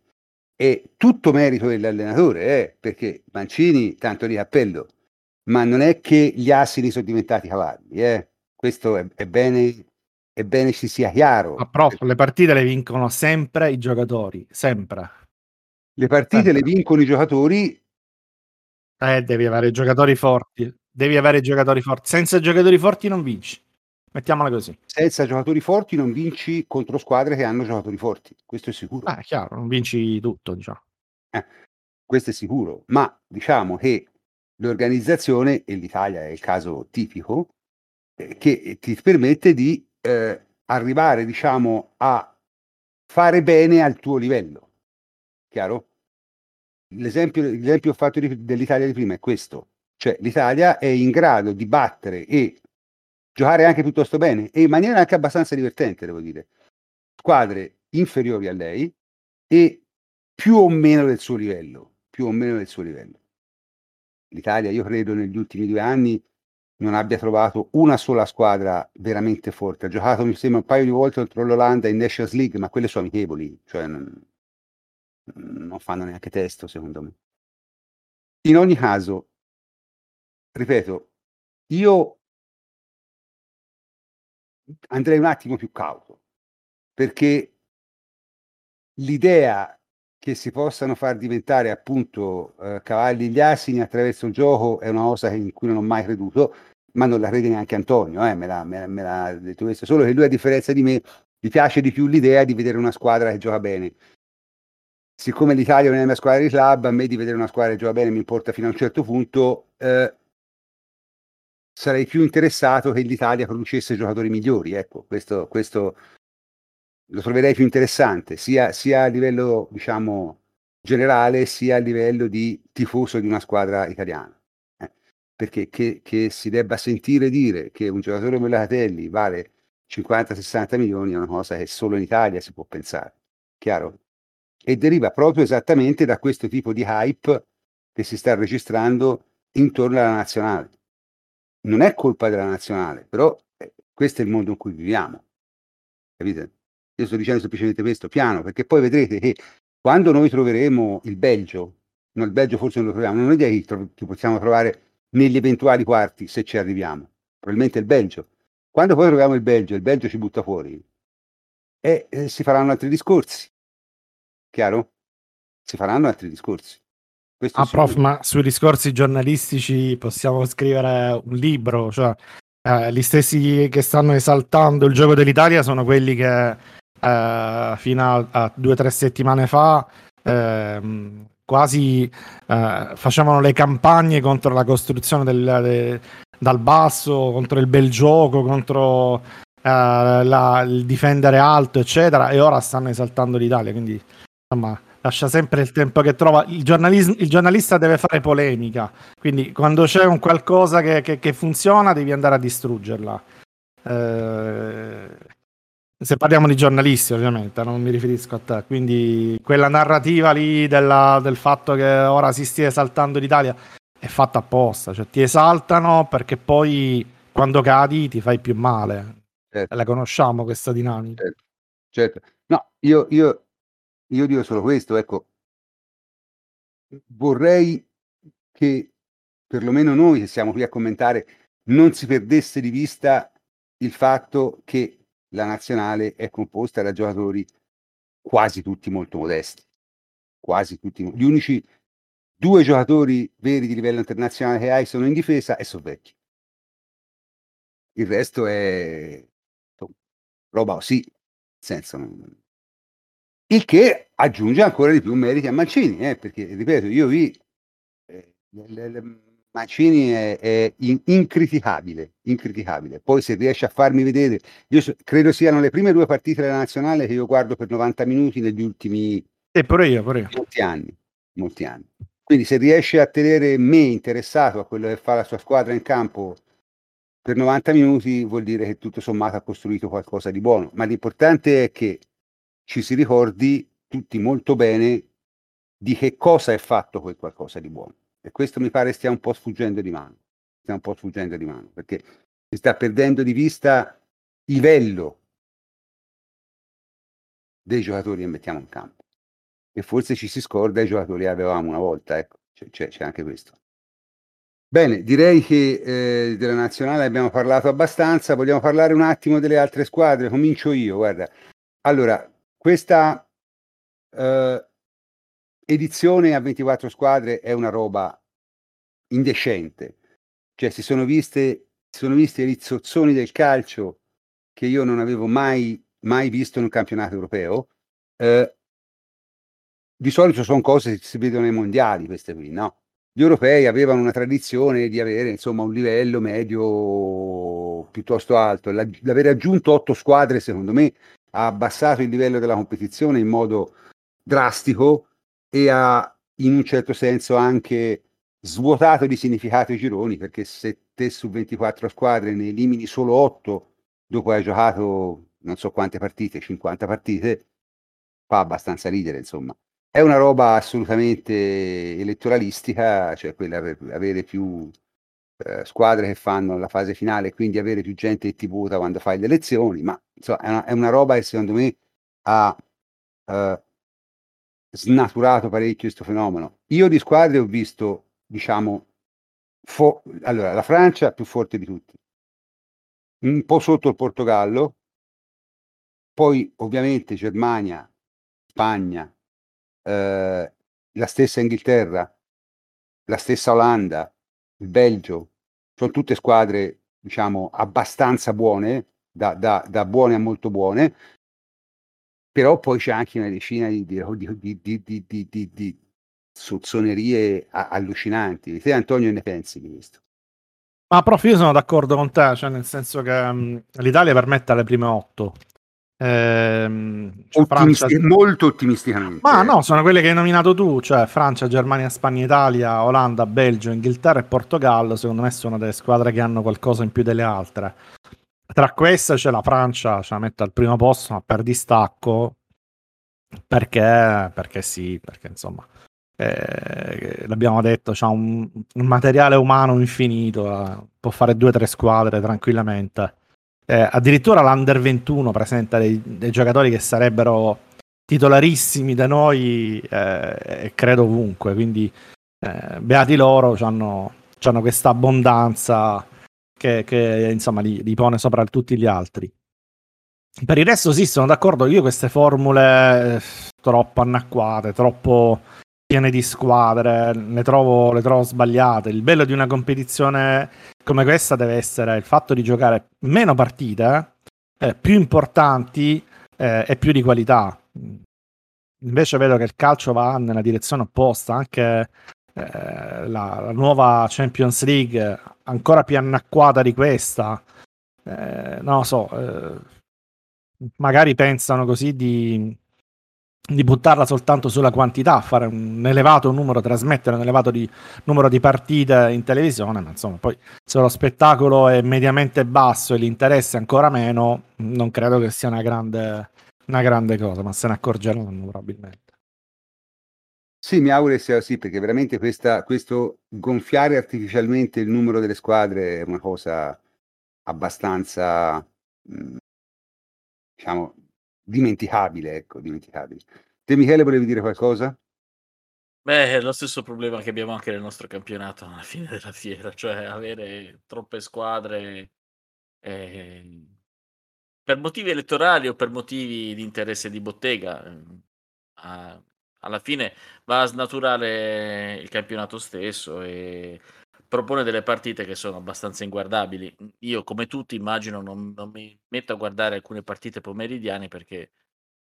è tutto merito dell'allenatore, eh, perché Mancini, tanto di cappello, ma non è che gli asini sono diventati cavalli, eh. questo è, è, bene, è bene ci sia chiaro. Ma prof, le partite le vincono sempre i giocatori, sempre. Le partite sempre. le vincono i giocatori eh, devi avere giocatori forti. Devi avere giocatori forti. Senza giocatori forti non vinci. Mettiamola così. Senza giocatori forti non vinci contro squadre che hanno giocatori forti. Questo è sicuro. Ah, chiaro, non vinci tutto, diciamo. Eh, questo è sicuro. Ma diciamo che l'organizzazione, e l'Italia è il caso tipico, eh, che ti permette di eh, arrivare, diciamo, a fare bene al tuo livello. Chiaro? L'esempio, l'esempio fatto di, dell'Italia di prima è questo, cioè l'Italia è in grado di battere e giocare anche piuttosto bene e in maniera anche abbastanza divertente, devo dire, squadre inferiori a lei e più o meno del suo livello, più o meno del suo livello. L'Italia, io credo, negli ultimi due anni non abbia trovato una sola squadra veramente forte. Ha giocato, mi sembra, un paio di volte contro l'Olanda in Nations League, ma quelle sono amichevoli, cioè non, non fanno neanche testo, secondo me. In ogni caso, ripeto, io andrei un attimo più cauto, perché l'idea che si possano far diventare appunto eh, cavalli gli asini attraverso il gioco è una cosa in cui non ho mai creduto, ma non la crede neanche Antonio, eh, me, l'ha, me, me l'ha detto questo, solo che lui a differenza di me gli piace di più l'idea di vedere una squadra che gioca bene siccome l'Italia non è la mia squadra di club, a me di vedere una squadra che gioca bene mi importa fino a un certo punto, eh, sarei più interessato che l'Italia producesse giocatori migliori. Ecco, questo, questo lo troverei più interessante, sia, sia, a livello, diciamo, generale, sia a livello di tifoso di una squadra italiana. Eh, perché che, che, si debba sentire dire che un giocatore come Locatelli vale 50-60 milioni è una cosa che solo in Italia si può pensare. Chiaro? E deriva proprio esattamente da questo tipo di hype che si sta registrando intorno alla nazionale. Non è colpa della nazionale, però eh, questo è il mondo in cui viviamo. Capite? Io sto dicendo semplicemente questo, piano, perché poi vedrete che quando noi troveremo il Belgio, no, il Belgio forse non lo troviamo, non ho idea che, possiamo trovare negli eventuali quarti se ci arriviamo, probabilmente il Belgio. Quando poi troviamo il Belgio, il Belgio ci butta fuori, e eh, si faranno altri discorsi. Chiaro? Si faranno altri discorsi. Questo Ah, prof, ma sui discorsi giornalistici possiamo scrivere un libro, cioè eh, gli stessi che stanno esaltando il gioco dell'Italia sono quelli che eh, fino a, a due o tre settimane fa ehm, quasi eh, facevano le campagne contro la costruzione del, de- dal basso, contro il bel gioco, contro eh, la- il difendere alto, eccetera, e ora stanno esaltando l'Italia, quindi insomma lascia sempre il tempo che trova. Il, giornalis- il giornalista deve fare polemica, quindi quando c'è un qualcosa che, che- che funziona devi andare a distruggerla. Eh, se parliamo di giornalisti, ovviamente, non mi riferisco a te. Quindi quella narrativa lì della- del fatto che ora si stia esaltando l'Italia è fatta apposta, cioè ti esaltano perché poi quando cadi ti fai più male. Certo. La conosciamo questa dinamica. Certo, certo. No, io, io, io dico solo questo, ecco, vorrei che perlomeno noi che siamo qui a commentare non si perdesse di vista il fatto che la nazionale è composta da giocatori quasi tutti molto modesti, quasi tutti. Gli unici due giocatori veri di livello internazionale che hai sono in difesa e sono vecchi. Il resto è roba sì, senso il che aggiunge ancora di più meriti a Mancini, eh, perché ripeto, io vi eh, le- le- Mancini è, è in- incriticabile, incriticabile. Poi se riesce a farmi vedere, io so- credo siano le prime due partite della nazionale che io guardo per 90 minuti negli ultimi E pure io, pure io. molti anni, molti anni. Quindi se riesce a tenere me interessato a quello che fa la sua squadra in campo per 90 minuti, vuol dire che tutto sommato ha costruito qualcosa di buono. Ma l'importante è che ci si ricordi tutti molto bene di che cosa è fatto quel qualcosa di buono. E questo mi pare stia un po' sfuggendo di mano. Stia un po' sfuggendo di mano, perché si sta perdendo di vista il livello dei giocatori che mettiamo in campo. E forse ci si scorda i giocatori che avevamo una volta, ecco, c'è, c'è- c'è anche questo. Bene, direi che eh, della nazionale abbiamo parlato abbastanza, vogliamo parlare un attimo delle altre squadre, comincio io, guarda. Allora, questa eh, edizione a 24 squadre è una roba indecente, cioè si sono viste, sono visti i rizzozzoni del calcio che io non avevo mai, mai visto in un campionato europeo. Eh, di solito sono cose che si vedono nei mondiali, queste qui, no? Gli europei avevano una tradizione di avere insomma un livello medio piuttosto alto. La- L'aver aggiunto otto squadre, secondo me, ha abbassato il livello della competizione in modo drastico e ha in un certo senso anche svuotato di significato i gironi, perché se te su 24 squadre ne elimini solo 8 dopo hai giocato non so quante partite, 50 partite, fa abbastanza ridere, insomma. È una roba assolutamente elettoralistica, cioè quella per avere più eh, squadre che fanno la fase finale quindi avere più gente che ti vota quando fai le elezioni, ma insomma è una, è una roba che secondo me ha eh, snaturato parecchio questo fenomeno. Io di squadre ho visto, diciamo, fo- allora, la Francia più forte di tutti, un po' sotto il Portogallo, poi ovviamente Germania, Spagna, eh, la stessa Inghilterra, la stessa Olanda, il Belgio, sono tutte squadre, diciamo, abbastanza buone, da, da- da buone a molto buone, però poi c'è anche una decina di, di, di, di, di, sozzonerie allucinanti. Te Antonio ne pensi di questo? Ma prof, io sono d'accordo con te, cioè nel senso che mh, l'Italia permette alle prime otto. Ehm, Francia- molto ottimisticamente. Ma no, sono quelle che hai nominato tu, cioè Francia, Germania, Spagna, Italia, Olanda, Belgio, Inghilterra e Portogallo, secondo me sono delle squadre che hanno qualcosa in più delle altre. Tra queste c'è la Francia, ce la metto al primo posto, ma per distacco, perché, perché sì, perché insomma, eh, l'abbiamo detto, c'ha un, un, materiale umano infinito, eh, può fare due o tre squadre tranquillamente. Eh, addirittura l'Under 21 presenta dei, dei, giocatori che sarebbero titolarissimi da noi eh, credo ovunque, quindi eh, beati loro, hanno questa abbondanza che, che insomma li, li, pone sopra tutti gli altri. Per il resto sì, sono d'accordo, io queste formule eh, troppo anacquate, troppo piene di squadre, le trovo, le trovo sbagliate. Il bello di una competizione come questa deve essere il fatto di giocare meno partite, eh, più importanti eh, e più di qualità. Invece vedo che il calcio va nella direzione opposta, anche eh, la, la, nuova Champions League ancora più annacquata di questa. Eh, non lo so, eh, magari pensano così di, di buttarla soltanto sulla quantità, fare un elevato numero, trasmettere un elevato di, numero di partite in televisione, ma insomma poi se lo spettacolo è mediamente basso e l'interesse ancora meno, non credo che sia una grande, una grande cosa, ma se ne accorgeranno probabilmente. Sì, mi auguro sia così, perché veramente questa, questo gonfiare artificialmente il numero delle squadre è una cosa abbastanza, mh, diciamo, dimenticabile, ecco, dimenticabile. Te Michele volevi dire qualcosa? Beh, è lo stesso problema che abbiamo anche nel nostro campionato alla fine della fiera, cioè avere troppe squadre eh, per motivi elettorali o per motivi di interesse di bottega. Eh, alla fine va a snaturare il campionato stesso e propone delle partite che sono abbastanza inguardabili. Io, come tutti, immagino non, non mi metto a guardare alcune partite pomeridiane perché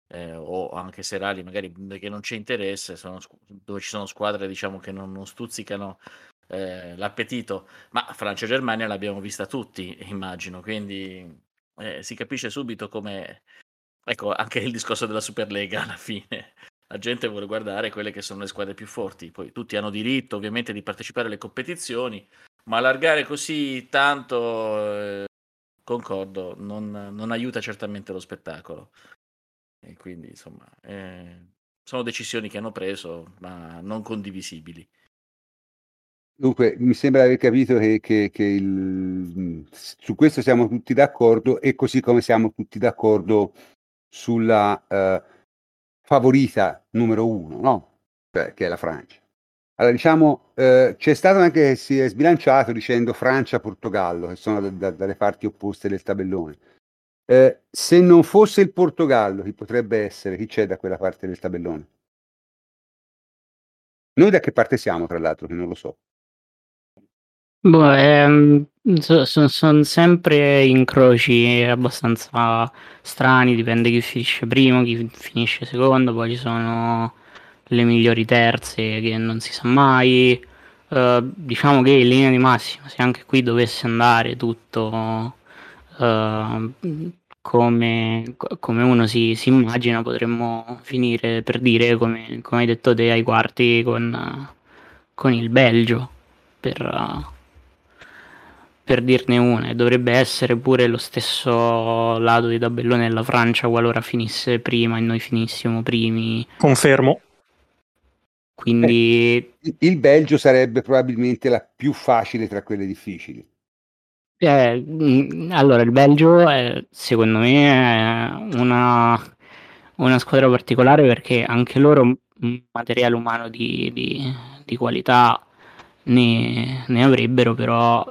eh, o anche serali, magari perché non c'è interesse, sono, dove ci sono squadre diciamo che non, non stuzzicano eh, l'appetito, ma Francia e Germania l'abbiamo vista tutti, immagino, quindi eh, si capisce subito come, ecco, anche il discorso della Superlega alla fine. La gente vuole guardare quelle che sono le squadre più forti, poi tutti hanno diritto ovviamente di partecipare alle competizioni, ma allargare così tanto, eh, concordo, non, non aiuta certamente lo spettacolo. E quindi, insomma, eh, sono decisioni che hanno preso, ma non condivisibili. Dunque, mi sembra aver capito che, che, che il, su questo siamo tutti d'accordo e così come siamo tutti d'accordo sulla uh, favorita numero uno, no? Cioè, che è la Francia. Allora, diciamo, uh, c'è stato anche che si è sbilanciato dicendo Francia-Portogallo, che sono da, da, dalle parti opposte del tabellone. Eh, se non fosse il Portogallo, chi potrebbe essere? Chi c'è da quella parte del tabellone? Noi da che parte siamo, tra l'altro, che non lo so. Boh, ehm, so- son, sempre incroci abbastanza strani, dipende chi finisce primo, chi finisce secondo, poi ci sono le migliori terze che non si sa mai. Eh, diciamo che in linea di massima, se anche qui dovesse andare tutto uh, come, come, uno si, si, immagina, potremmo finire per dire, come, come hai detto te, ai quarti con, con il Belgio, per, per dirne una. E dovrebbe essere pure lo stesso lato di tabellone della Francia qualora finisse prima e noi finissimo primi. Confermo. Quindi... Eh, il Belgio sarebbe probabilmente la più facile tra quelle difficili. Eh, mm, allora, il Belgio è, secondo me è una, una squadra particolare perché anche loro un materiale umano di, di, di qualità ne, ne, avrebbero, però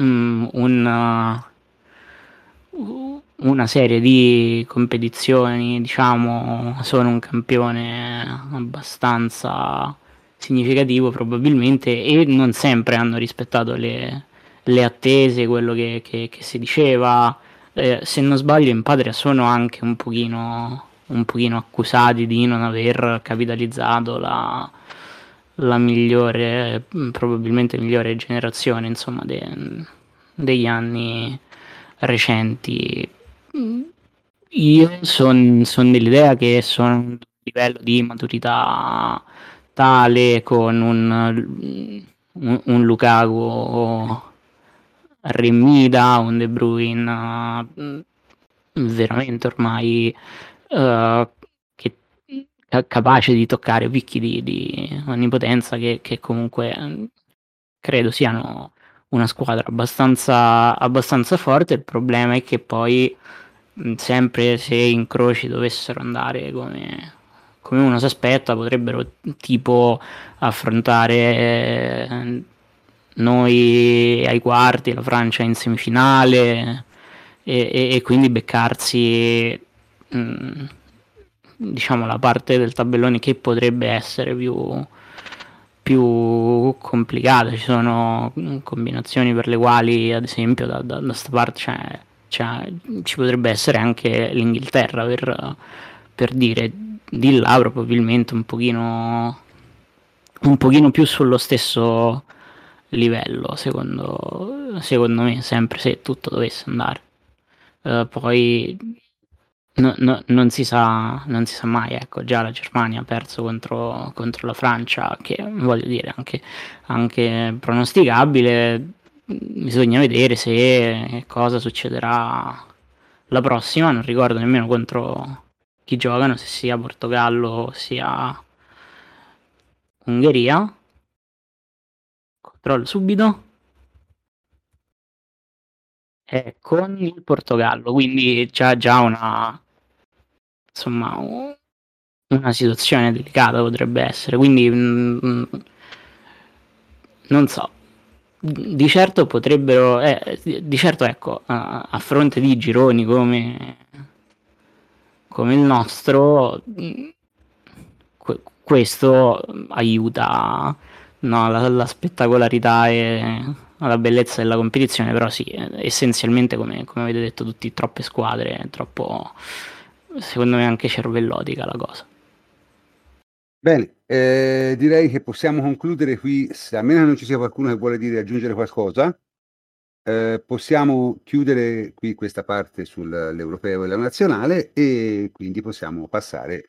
um, una, una serie di competizioni, diciamo, sono un campione abbastanza significativo probabilmente e non sempre hanno rispettato le le attese, quello che, che, che si diceva. Eh, se non sbaglio in Patria sono anche un pochino, un pochino accusati di non aver capitalizzato la, la migliore, probabilmente migliore generazione insomma, de, degli anni recenti. Io sono son dell'idea che sono un livello di maturità tale con un, un, un Lukaku Remida, un De Bruyne veramente ormai uh, ca- capace di toccare picchi di, di onnipotenza che, che comunque mm, credo siano una squadra abbastanza, abbastanza forte. Il problema è che poi, sempre se incroci dovessero andare come, come uno si aspetta, potrebbero tipo affrontare eh, noi ai quarti, la Francia in semifinale e, e, e quindi beccarsi mh, diciamo la parte del tabellone che potrebbe essere più, più complicata. Ci sono combinazioni per le quali, ad esempio, da, da, da sta parte cioè, cioè, ci potrebbe essere anche l'Inghilterra per, per dire di là probabilmente un pochino un pochino più sullo stesso livello secondo, secondo me sempre se tutto dovesse andare uh, poi no, no, non, si sa, non si sa mai ecco. Già la Germania ha perso contro, contro la Francia che voglio dire anche, anche pronosticabile. Bisogna vedere se cosa succederà la prossima. Non ricordo nemmeno contro chi giocano se sia Portogallo sia Ungheria. Controllo subito. E con il Portogallo quindi c'è già una insomma una situazione delicata potrebbe essere quindi mh, mm, non so. Di certo potrebbero eh, di certo ecco a, a fronte di gironi come come il nostro mm, questo aiuta no, la, la, spettacolarità e la bellezza della competizione, però sì, essenzialmente come, come avete detto tutti, troppe squadre, troppo, secondo me anche cervellotica la cosa. Bene, eh, direi che possiamo concludere qui, se, a meno che non ci sia qualcuno che vuole dire aggiungere qualcosa, eh, possiamo chiudere qui questa parte sull'europeo e la nazionale e quindi possiamo passare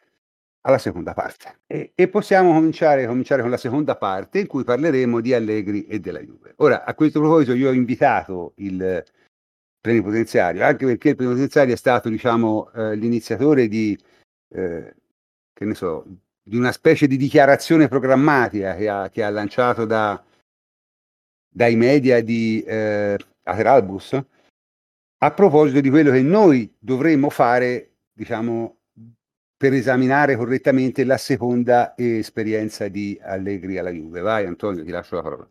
alla seconda parte. E, e possiamo cominciare, cominciare, con la seconda parte in cui parleremo di Allegri e della Juve. Ora, a questo proposito, io ho invitato il plenipotenziario, anche perché il plenipotenziario è stato, diciamo, eh, l'iniziatore di, eh, che ne so, di una specie di dichiarazione programmatica che ha, che ha lanciato da, dai media di eh, Ateralbus a proposito di quello che noi dovremmo fare, diciamo, per esaminare correttamente la seconda esperienza di Allegri alla Juve. Vai Antonio, ti lascio la parola.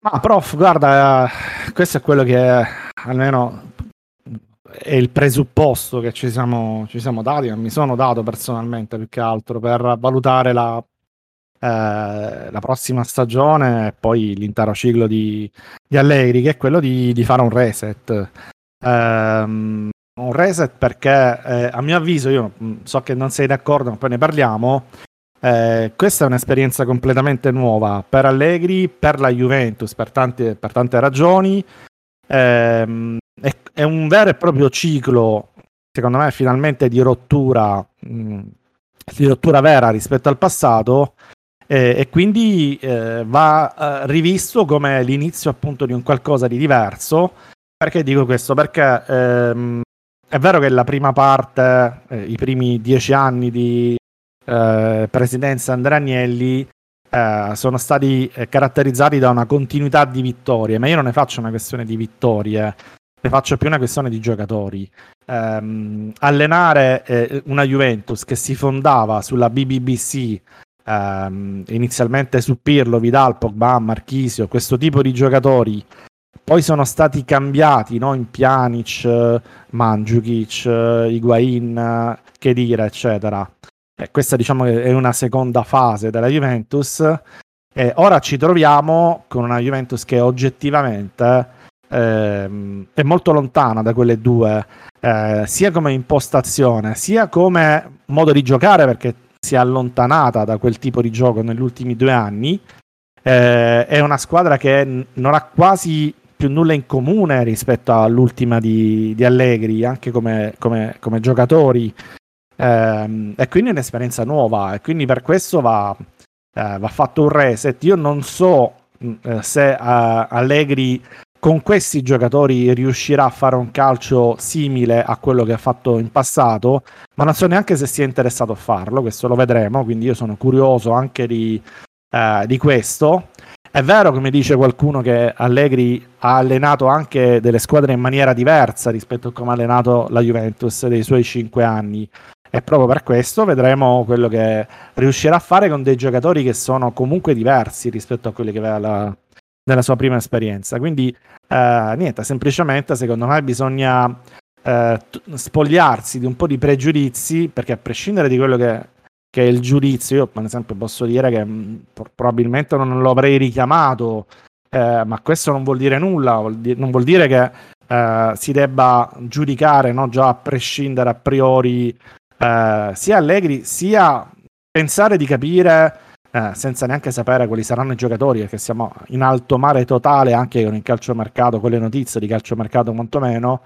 Ma prof, guarda, questo è quello che è, almeno è il presupposto che ci siamo, ci siamo dati, mi sono dato personalmente più che altro per valutare la, eh, la prossima stagione e poi l'intero ciclo di, di Allegri, che è quello di, di fare un reset. Um, un reset perché eh, a mio avviso, io mm, so che non sei d'accordo, ma poi ne parliamo. Eh, questa è un'esperienza completamente nuova per Allegri, per la Juventus, per tante, per tante ragioni. Eh, è, è, un vero e proprio ciclo, secondo me, finalmente di rottura, mh, mm, di rottura vera rispetto al passato. e quindi eh, va eh, rivisto come l'inizio appunto di un qualcosa di diverso. Perché dico questo? Perché ehm, è vero che la prima parte, eh, i primi dieci anni di eh, presidenza Andrea Agnelli eh, sono stati eh, caratterizzati da una continuità di vittorie, ma io non ne faccio una questione di vittorie, ne faccio più una questione di giocatori. Um, allenare eh, una Juventus che si fondava sulla BBBC, um, ehm, inizialmente su Pirlo, Vidal, Pogba, Marchisio, questo tipo di giocatori poi sono stati cambiati no? in Pjanic, Mandzukic, Higuain, Kedira, eccetera. E questa diciamo è una seconda fase della Juventus. E ora ci troviamo con una Juventus che oggettivamente eh, è molto lontana da quelle due, eh, sia come impostazione, sia come modo di giocare, perché si è allontanata da quel tipo di gioco negli ultimi due anni. Eh, è una squadra che non ha quasi più nulla in comune rispetto all'ultima di, di Allegri, anche come, come, come giocatori. Eh, e quindi è un'esperienza nuova e quindi per questo va, eh, va fatto un reset. Io non so mm, eh, se uh, Allegri con questi giocatori riuscirà a fare un calcio simile a quello che ha fatto in passato, ma non so neanche se sia interessato a farlo, questo lo vedremo, quindi io sono curioso anche di, eh, di questo. È vero, come dice qualcuno, che Allegri ha allenato anche delle squadre in maniera diversa rispetto a come ha allenato la Juventus dei suoi cinque anni. E proprio per questo vedremo quello che riuscirà a fare con dei giocatori che sono comunque diversi rispetto a quelli che aveva la, nella sua prima esperienza. Quindi, eh, niente, semplicemente secondo me bisogna eh, spogliarsi di un po' di pregiudizi, perché a prescindere di quello che che è il giudizio, io per esempio posso dire che mh, mm, probabilmente non lo avrei richiamato, eh, ma questo non vuol dire nulla, vuol di- non vuol dire che eh, si debba giudicare no, già a prescindere a priori eh, sia Allegri sia pensare di capire eh, senza neanche sapere quali saranno i giocatori, perché siamo in alto mare totale anche con il calciomercato, con le notizie di calciomercato quantomeno,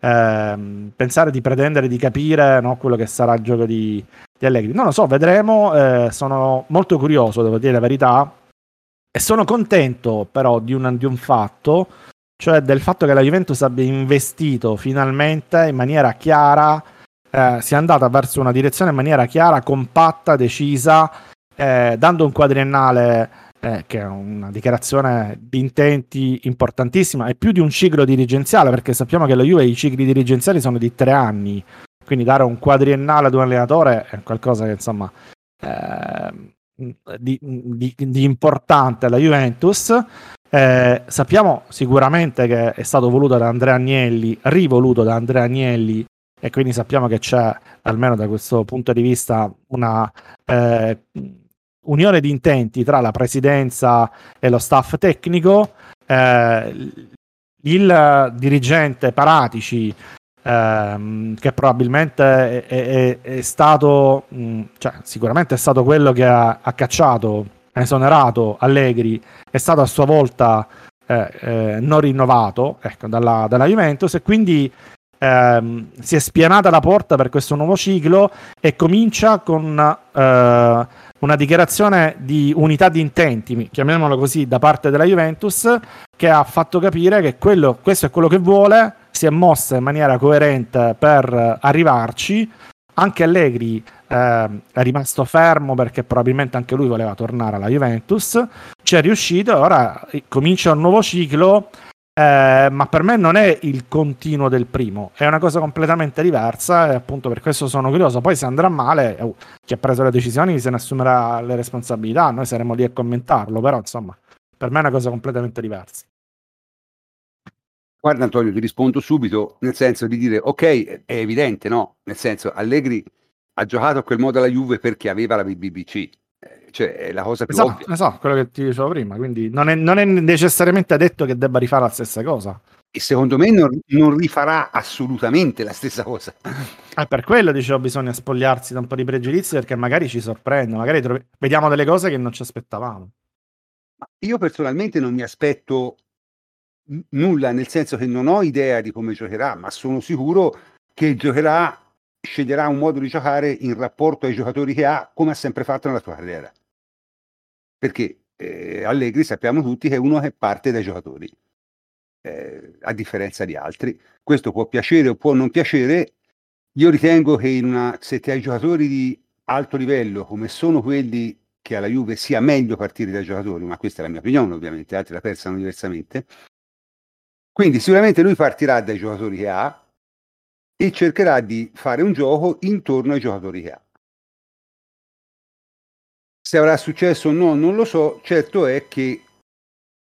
eh, pensare di pretendere di capire no, quello che sarà il gioco di, di Allegri. Non lo so, vedremo. Eh, sono molto curioso, devo dire la verità. E sono contento però di un, di un fatto, cioè del fatto che la Juventus abbia investito finalmente in maniera chiara, eh, sia andata verso una direzione in maniera chiara, compatta, decisa, eh, dando un quadriennale eh, che è una dichiarazione di intenti importantissima, è più di un ciclo dirigenziale, perché sappiamo che la Juve i cicli dirigenziali sono di tre anni, quindi dare un quadriennale ad un allenatore è qualcosa che insomma eh, di, di, di, importante alla Juventus. Eh, sappiamo sicuramente che è stato voluto da Andrea Agnelli, rivoluto da Andrea Agnelli, e quindi sappiamo che c'è, almeno da questo punto di vista, una eh, unione di intenti tra la presidenza e lo staff tecnico. Eh, il dirigente Paratici ehm, che probabilmente è, è, è stato, mh, mm, cioè, sicuramente è stato quello che ha, ha cacciato, esonerato Allegri, è stato a sua volta eh, eh, non rinnovato ecco, dalla, dalla, Juventus e quindi ehm, si è spianata la porta per questo nuovo ciclo e comincia con eh, una dichiarazione di unità di intenti, chiamiamolo così, da parte della Juventus, che ha fatto capire che quello, questo è quello che vuole, si è mossa in maniera coerente per arrivarci. Anche Allegri eh, è rimasto fermo perché probabilmente anche lui voleva tornare alla Juventus. Ci è riuscito e ora comincia un nuovo ciclo. Eh, ma per me non è il continuo del primo, è una cosa completamente diversa e appunto per questo sono curioso. Poi se andrà male, eh, chi ha preso le decisioni se ne assumerà le responsabilità, noi saremo lì a commentarlo, però insomma, per me è una cosa completamente diversa. Guarda Antonio, ti rispondo subito, nel senso di dire, ok, è evidente, no? Nel senso, Allegri ha giocato a quel modo alla Juve perché aveva la BBC, cioè è la cosa più esatto, ovvia. Esatto, quello che ti dicevo prima, quindi non è, non è, necessariamente detto che debba rifare la stessa cosa. E secondo me non, non rifarà assolutamente la stessa cosa. È per quello dicevo bisogna spogliarsi da un po' di pregiudizi perché magari ci sorprende, magari trovi... vediamo delle cose che non ci aspettavamo. Io personalmente non mi aspetto nulla, nel senso che non ho idea di come giocherà, ma sono sicuro che giocherà, sceglierà un modo di giocare in rapporto ai giocatori che ha, come ha sempre fatto nella sua carriera. Perché eh, Allegri sappiamo tutti che è uno che parte dai giocatori, eh, a differenza di altri. Questo può piacere o può non piacere. Io ritengo che una, se ti hai giocatori di alto livello come sono quelli che alla Juve sia meglio partire dai giocatori, ma questa è la mia opinione ovviamente, altri la pensano diversamente, quindi sicuramente lui partirà dai giocatori che ha e cercherà di fare un gioco intorno ai giocatori che ha. Se avrà successo o no, non lo so, certo è che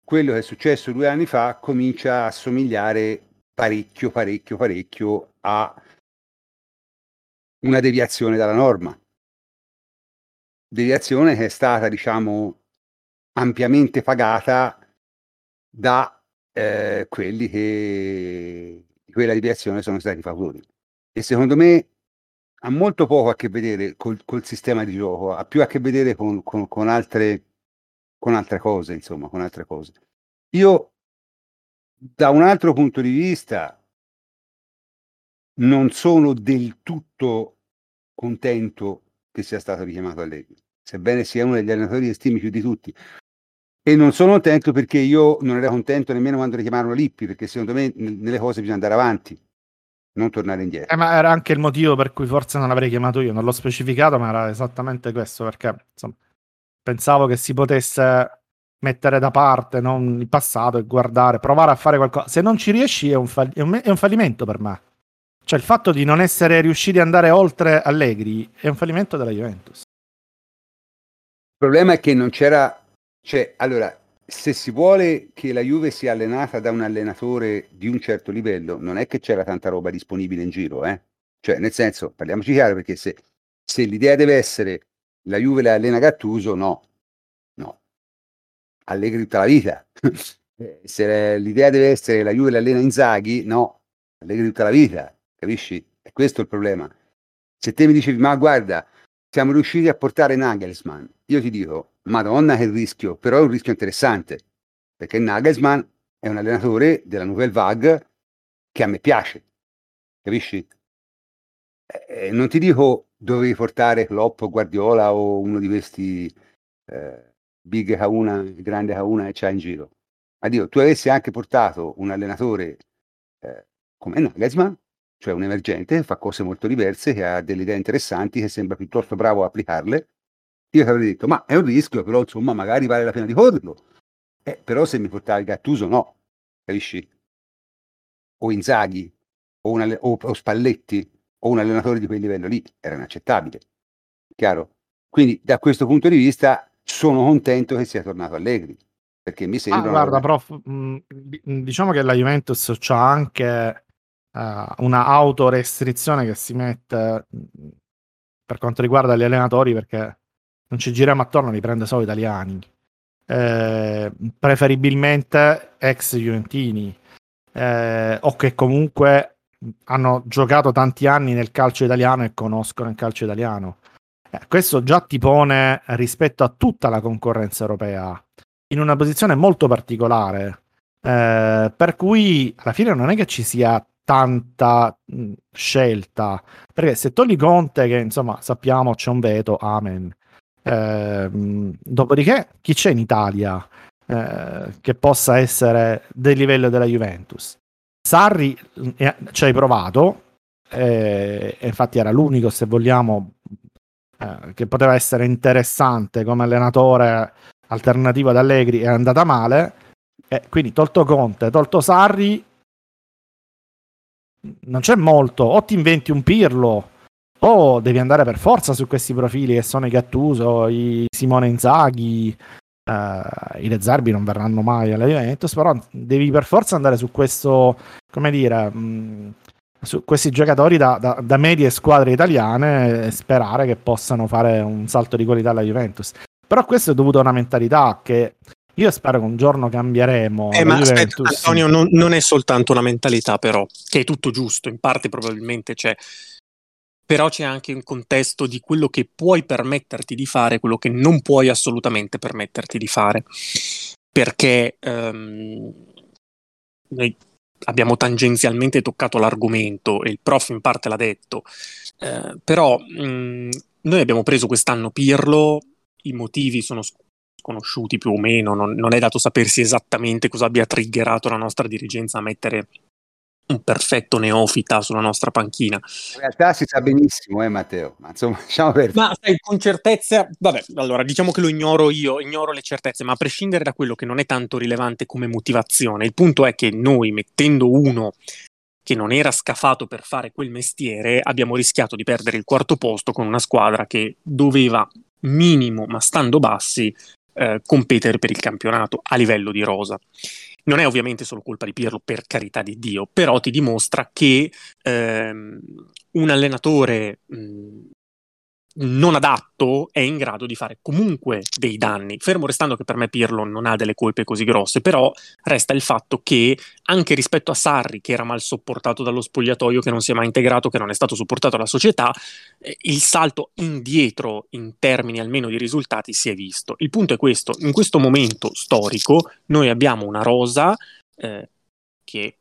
quello che è successo due anni fa comincia a somigliare parecchio, parecchio, parecchio a una deviazione dalla norma. Deviazione che è stata, diciamo, ampiamente pagata da eh, quelli che di quella deviazione sono stati favorevoli. E secondo me ha molto poco a che vedere col, col sistema di gioco, ha più a che vedere con, con, con, altre, con altre cose, insomma, con altre cose. Io, da un altro punto di vista, non sono del tutto contento che sia stato richiamato Allegri, sebbene sia uno degli allenatori che stimi più di tutti, E non sono contento perché io non ero contento nemmeno quando richiamarono Lippi, perché secondo me nelle cose bisogna andare avanti, non tornare indietro. Eh, ma era anche il motivo per cui forse non l'avrei chiamato io, non l'ho specificato, ma era esattamente questo, perché insomma, pensavo che si potesse mettere da parte non, il passato e guardare, provare a fare qualcosa. Se non ci riesci è un, fall- è un, è un fallimento per me. Cioè il fatto di non essere riusciti ad andare oltre Allegri è un fallimento della Juventus. Il problema è che non c'era, cioè, allora, se si vuole che la Juve sia allenata da un allenatore di un certo livello, non è che c'era tanta roba disponibile in giro, eh? Cioè, nel senso, parliamoci chiaro, perché se, se l'idea deve essere la Juve la allena Gattuso, no, no. Allegri tutta la vita. Eh, se l'idea deve essere la Juve la allena Inzaghi, no, Allegri tutta la vita, capisci? E questo è il problema. Se te mi dicevi, ma guarda, siamo riusciti a portare Nagelsmann, io ti dico, madonna che rischio, però è un rischio interessante, perché Nagelsmann è un allenatore della Nouvelle Vague che a me piace, capisci? Eh, non ti dico dovevi portare Klopp, Guardiola o uno di questi eh, big K1, grande K1 che c'ha in giro. Ma dico, tu avessi anche portato un allenatore eh, come Nagelsmann, cioè un emergente che fa cose molto diverse, che ha delle idee interessanti, che sembra piuttosto bravo a applicarle, io ti avrei detto, ma è un rischio, però insomma magari vale la pena di correrlo. Eh, però se mi portavi Gattuso no, capisci? O Inzaghi, o, un alle- o, o Spalletti, o un allenatore di quel livello lì, era inaccettabile. Chiaro? Quindi da questo punto di vista sono contento che sia tornato Allegri, perché mi Ah, sembra... guarda, prof, mh, di- diciamo che la Juventus c'ha anche eh, una autorestrizione che si mette mh, per quanto riguarda gli allenatori, perché non ci giriamo attorno, li prende solo italiani. Eh, preferibilmente ex Juventini, eh, o che comunque hanno giocato tanti anni nel calcio italiano e conoscono il calcio italiano. Eh, questo già ti pone rispetto a tutta la concorrenza europea in una posizione molto particolare, eh, per cui alla fine non è che ci sia tanta mh, scelta, perché se togli Conte, che insomma sappiamo c'è un veto, amen. Eh, mh, dopodiché, chi c'è in Italia eh, che possa essere del livello della Juventus? Sarri mh, eh, ci hai provato, eh, infatti era l'unico, se vogliamo, eh, che poteva essere interessante come allenatore alternativo ad Allegri, è andata male. E quindi tolto Conte, tolto Sarri, non c'è molto. O ti inventi un Pirlo, o devi andare per forza su questi profili che sono i Gattuso, i Simone Inzaghi, eh, i De Zerbi non verranno mai alla Juventus, però devi per forza andare su questo, come dire, mh, su questi giocatori da, da, da medie squadre italiane e sperare che possano fare un salto di qualità alla Juventus. Però questo è dovuto a una mentalità che io spero che un giorno cambieremo. Eh, ma aspetta. Antonio, non, non è soltanto una mentalità, però, che è tutto giusto, in parte probabilmente c'è. Però c'è anche un contesto di quello che puoi permetterti di fare, quello che non puoi assolutamente permetterti di fare. Perché ehm, noi abbiamo tangenzialmente toccato l'argomento e il prof in parte l'ha detto, eh, però mh, noi abbiamo preso quest'anno Pirlo, i motivi sono sc- sconosciuti più o meno, non, non è dato sapersi esattamente cosa abbia triggerato la nostra dirigenza a mettere un perfetto neofita sulla nostra panchina. In realtà si sa benissimo, eh Matteo, ma insomma, lasciamo perdere. Ma sai, con certezza, vabbè, allora diciamo che lo ignoro io, ignoro le certezze, ma a prescindere da quello che non è tanto rilevante come motivazione, il punto è che noi mettendo uno che non era scafato per fare quel mestiere, abbiamo rischiato di perdere il quarto posto con una squadra che doveva minimo, ma stando bassi, eh, competere per il campionato a livello di rosa. Non è ovviamente solo colpa di Pirlo, per carità di Dio, però ti dimostra che ehm, un allenatore mh, non adatto è in grado di fare comunque dei danni, fermo restando che per me Pirlo non ha delle colpe così grosse, però resta il fatto che anche rispetto a Sarri, che era mal sopportato dallo spogliatoio, che non si è mai integrato, che non è stato supportato dalla società, eh, il salto indietro in termini almeno di risultati si è visto. Il punto è questo, in questo momento storico noi abbiamo una rosa eh, che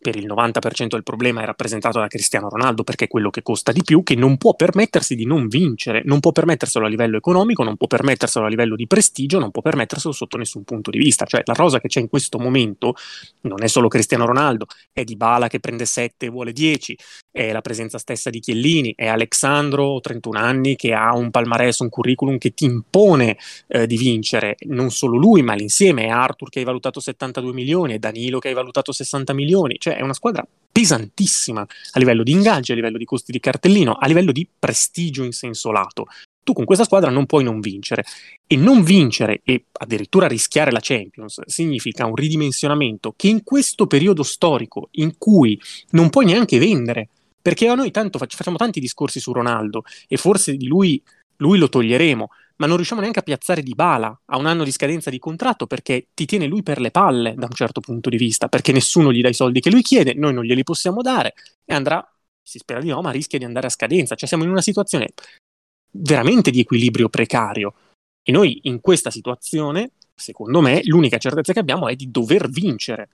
per il 90% del problema è rappresentato da Cristiano Ronaldo perché è quello che costa di più, che non può permettersi di non vincere, non può permetterselo a livello economico, non può permetterselo a livello di prestigio, non può permetterselo sotto nessun punto di vista. Cioè la rosa che c'è in questo momento non è solo Cristiano Ronaldo, è Dybala che prende 7 e vuole 10, è la presenza stessa di Chiellini, è Alexandro, 31 anni, che ha un palmarès, un curriculum che ti impone eh, di vincere, non solo lui, ma l'insieme, è Arthur che hai valutato 72 milioni, è Danilo che hai valutato 60 milioni, cioè è una squadra pesantissima a livello di ingaggi, a livello di costi di cartellino, a livello di prestigio in senso lato. Tu con questa squadra non puoi non vincere. E non vincere e addirittura rischiare la Champions significa un ridimensionamento che in questo periodo storico in cui non puoi neanche vendere, perché a noi tanto facciamo tanti discorsi su Ronaldo e forse di lui, lui lo toglieremo, ma non riusciamo neanche a piazzare Di Bala a un anno di scadenza di contratto perché ti tiene lui per le palle da un certo punto di vista, perché nessuno gli dà i soldi che lui chiede, noi non glieli possiamo dare e andrà, si spera di no, ma rischia di andare a scadenza. Cioè siamo in una situazione veramente di equilibrio precario e noi in questa situazione, secondo me, l'unica certezza che abbiamo è di dover vincere.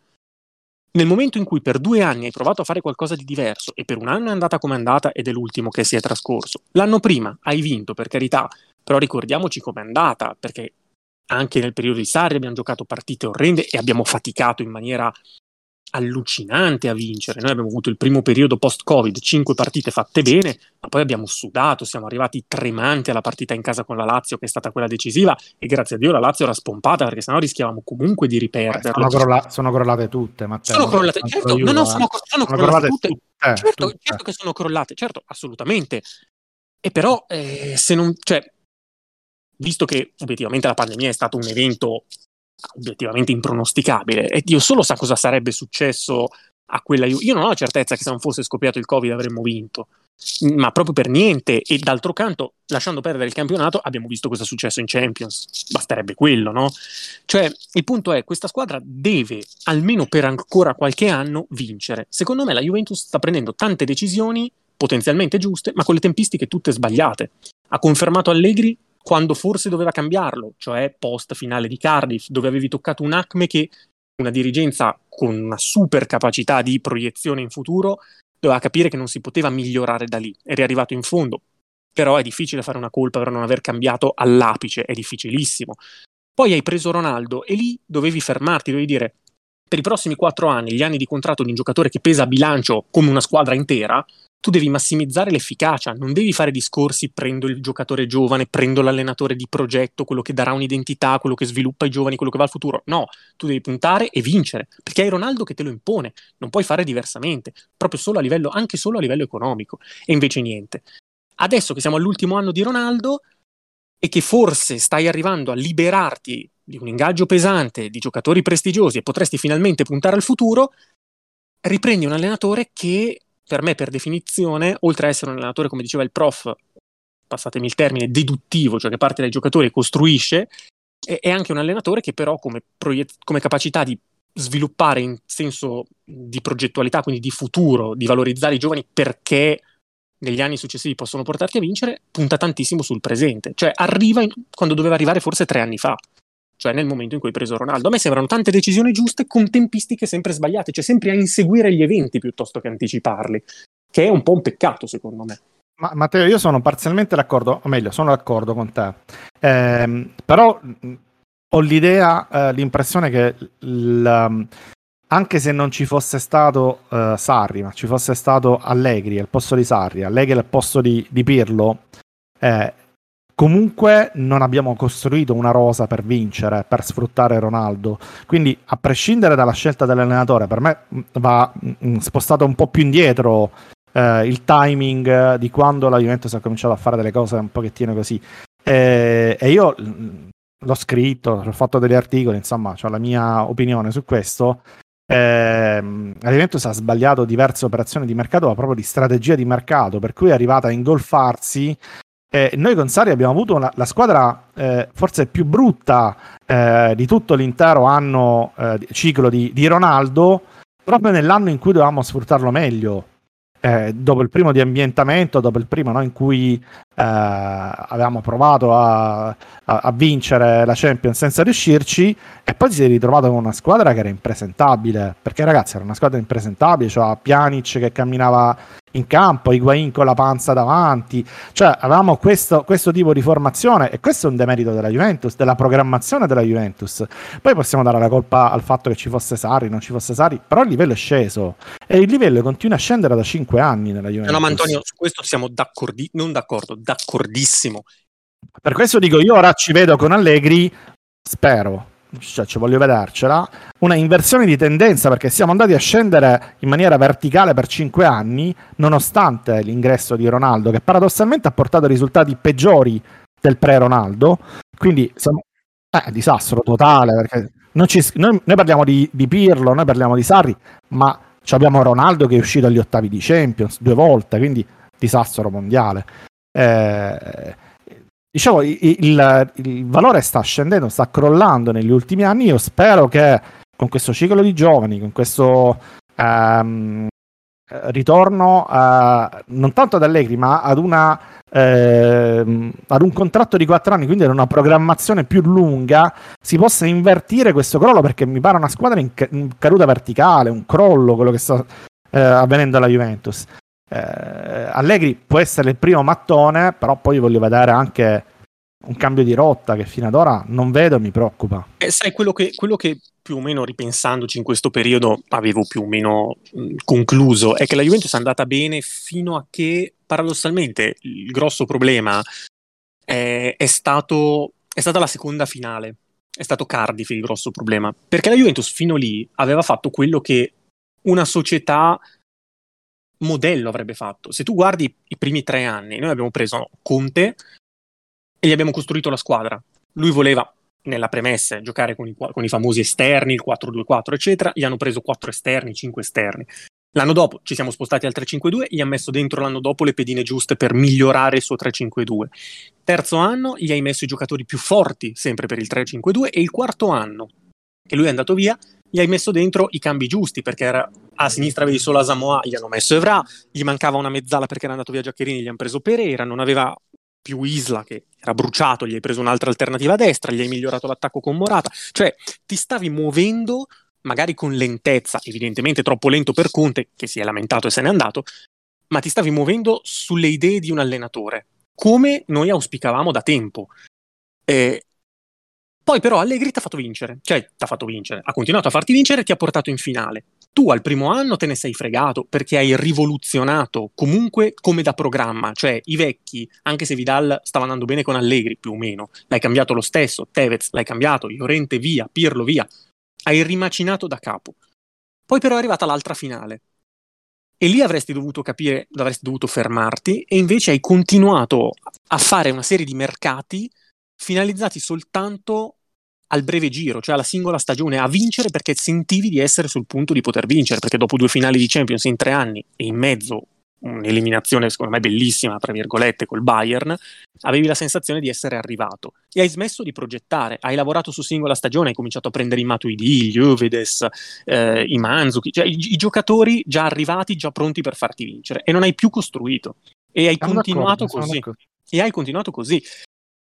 Nel momento in cui per due anni hai provato a fare qualcosa di diverso e per un anno è andata come è andata ed è l'ultimo che si è trascorso, l'anno prima hai vinto, per carità, però ricordiamoci com'è andata, perché anche nel periodo di Sarri abbiamo giocato partite orrende e abbiamo faticato in maniera allucinante a vincere. Noi abbiamo avuto il primo periodo post-Covid, cinque partite fatte bene, ma poi abbiamo sudato, siamo arrivati tremanti alla partita in casa con la Lazio, che è stata quella decisiva, e grazie a Dio la Lazio era spompata, perché sennò rischiavamo comunque di riperderlo. Sono, crolla- sono crollate tutte, Matteo. Sono crollate, certo, no, no, sono, sono, sono crollate, crollate, tutte. tutte certo, tutte. certo che sono crollate, certo, assolutamente. E però, eh, se non... Cioè, visto che obiettivamente la pandemia è stato un evento obiettivamente impronosticabile e Dio solo sa cosa sarebbe successo a quella Juve. Io non ho la certezza che se non fosse scoppiato il Covid avremmo vinto, ma proprio per niente. E d'altro canto, lasciando perdere il campionato, abbiamo visto cosa è successo in Champions. Basterebbe quello, no? Cioè, il punto è, questa squadra deve, almeno per ancora qualche anno, vincere. Secondo me la Juventus sta prendendo tante decisioni potenzialmente giuste, ma con le tempistiche tutte sbagliate. Ha confermato Allegri quando forse doveva cambiarlo, cioè post finale di Cardiff, dove avevi toccato un Acme che una dirigenza con una super capacità di proiezione in futuro doveva capire che non si poteva migliorare da lì. Eri arrivato in fondo, però è difficile fare una colpa per non aver cambiato all'apice, è difficilissimo. Poi hai preso Ronaldo e lì dovevi fermarti, dovevi dire per i prossimi quattro anni, gli anni di contratto di un giocatore che pesa a bilancio come una squadra intera, tu devi massimizzare l'efficacia, non devi fare discorsi prendo il giocatore giovane, prendo l'allenatore di progetto, quello che darà un'identità, quello che sviluppa i giovani, quello che va al futuro. No, tu devi puntare e vincere, perché hai Ronaldo che te lo impone, non puoi fare diversamente, proprio solo a livello, anche solo a livello economico. E invece niente. Adesso che siamo all'ultimo anno di Ronaldo e che forse stai arrivando a liberarti di un ingaggio pesante, di giocatori prestigiosi e potresti finalmente puntare al futuro, riprendi un allenatore che per me, per definizione, oltre a essere un allenatore, come diceva il prof, passatemi il termine, deduttivo, cioè che parte dai giocatori e costruisce, è, anche un allenatore che però come, proiet- come capacità di sviluppare in senso di progettualità, quindi di futuro, di valorizzare i giovani perché negli anni successivi possono portarti a vincere, punta tantissimo sul presente. Cioè arriva in, quando doveva arrivare forse tre anni fa cioè nel momento in cui hai preso Ronaldo. A me sembrano tante decisioni giuste con tempistiche sempre sbagliate, cioè sempre a inseguire gli eventi piuttosto che anticiparli, che è un po' un peccato secondo me. Ma, Matteo, io sono parzialmente d'accordo, o meglio, sono d'accordo con te, eh, però ho l'idea, eh, l'impressione che l, anche se non ci fosse stato eh, Sarri, ma ci fosse stato Allegri al posto di Sarri, Allegri al posto di, di Pirlo, eh, Comunque non abbiamo costruito una rosa per vincere, per sfruttare Ronaldo. Quindi, a prescindere dalla scelta dell'allenatore, per me mm, va mm, spostato un po' più indietro eh, il timing di quando la Juventus ha cominciato a fare delle cose un pochettino così. E, e io mm, l'ho scritto, ho fatto degli articoli, insomma, ho la mia opinione su questo. Eh, la Juventus ha sbagliato diverse operazioni di mercato, ma proprio di strategia di mercato, per cui è arrivata a ingolfarsi eh, noi con Sari abbiamo avuto una, la squadra eh, forse più brutta eh, di tutto l'intero anno eh, ciclo di, di, Ronaldo, proprio nell'anno in cui dovevamo sfruttarlo meglio. eh, dopo il primo di ambientamento, dopo il primo no, in cui eh, avevamo provato a, a, a, vincere la Champions senza riuscirci, e poi si è ritrovato con una squadra che era impresentabile, perché ragazzi era una squadra impresentabile, cioè Pjanic che camminava in campo, Higuain con la panza davanti, cioè avevamo questo, questo, tipo di formazione e questo è un demerito della Juventus, della programmazione della Juventus. Poi possiamo dare la colpa al fatto che ci fosse Sari, non ci fosse Sari, però il livello è sceso e il livello continua a scendere da 5 anni nella Juventus. No, ma Antonio, su questo siamo d'accordi- non d'accordo, d'accordissimo. Per questo dico, io ora ci vedo con Allegri, spero, cioè ci voglio vedercela, una inversione di tendenza perché siamo andati a scendere in maniera verticale per 5 anni, nonostante l'ingresso di Ronaldo, che paradossalmente ha portato risultati peggiori del pre-Ronaldo. Quindi siamo eh, disastro totale perché ci, noi, noi, parliamo di, di, Pirlo, noi parliamo di Sarri, ma abbiamo Ronaldo che è uscito agli ottavi di Champions due volte, quindi disastro mondiale. Eh, diciamo, il, il, il, valore sta scendendo, sta crollando negli ultimi anni. Io spero che con questo ciclo di giovani, con questo um, ritorno uh, non tanto ad Allegri, ma ad, una, uh, ad un contratto di quattro anni, quindi ad una programmazione più lunga, si possa invertire questo crollo perché mi pare una squadra in, in caduta verticale, un crollo, quello che sta uh, avvenendo alla Juventus. Eh, Allegri può essere il primo mattone, però poi voglio vedere anche un cambio di rotta che fino ad ora non vedo e mi preoccupa. Eh, sai, quello che, quello che, più o meno ripensandoci in questo periodo avevo più o meno mh, concluso è che la Juventus è andata bene fino a che paradossalmente il grosso problema è, è, stato, è stata la seconda finale. È stato Cardiff il grosso problema. Perché la Juventus fino lì aveva fatto quello che una società modello avrebbe fatto. Se tu guardi i primi tre anni, noi abbiamo preso Conte e gli abbiamo costruito la squadra. Lui voleva, nella premessa, giocare con i, con i famosi esterni, il 4-2-4, eccetera. Gli hanno preso quattro esterni, cinque esterni. L'anno dopo ci siamo spostati al 3-5-2, gli ha messo dentro l'anno dopo le pedine giuste per migliorare il suo 3-5-2. Terzo anno gli hai messo i giocatori più forti, sempre per il 3-5-2, e il quarto anno, che lui è andato via, gli hai messo dentro i cambi giusti, perché era, a sinistra avevi solo Asamoah, gli hanno messo Evra, gli mancava una mezzala perché era andato via Giaccherini, gli hanno preso Pereira, non aveva più Isla che era bruciato, gli hai preso un'altra alternativa a destra, gli hai migliorato l'attacco con Morata, cioè ti stavi muovendo magari con lentezza, evidentemente troppo lento per Conte, che si è lamentato e se n'è andato, ma ti stavi muovendo sulle idee di un allenatore, come noi auspicavamo da tempo. Eh, poi però Allegri ti ha fatto vincere, cioè ti ha fatto vincere, ha continuato a farti vincere e ti ha portato in finale. Tu al primo anno te ne sei fregato perché hai rivoluzionato comunque come da programma, cioè i vecchi, anche se Vidal stava andando bene con Allegri più o meno, l'hai cambiato lo stesso, Tevez l'hai cambiato, Llorente via, Pirlo via, hai rimacinato da capo. Poi però è arrivata l'altra finale. E lì avresti dovuto capire, avresti dovuto fermarti e invece hai continuato a fare una serie di mercati finalizzati soltanto al breve giro, cioè alla singola stagione, a vincere perché sentivi di essere sul punto di poter vincere, perché dopo due finali di Champions in tre anni e in mezzo un'eliminazione secondo me bellissima, tra virgolette, col Bayern, avevi la sensazione di essere arrivato e hai smesso di progettare, hai lavorato su singola stagione, hai cominciato a prendere i Matuidi, gli Uvedes, eh, i Manzuki, cioè i, i, giocatori già arrivati, già pronti per farti vincere e non hai più costruito e hai sono continuato così. E hai continuato così.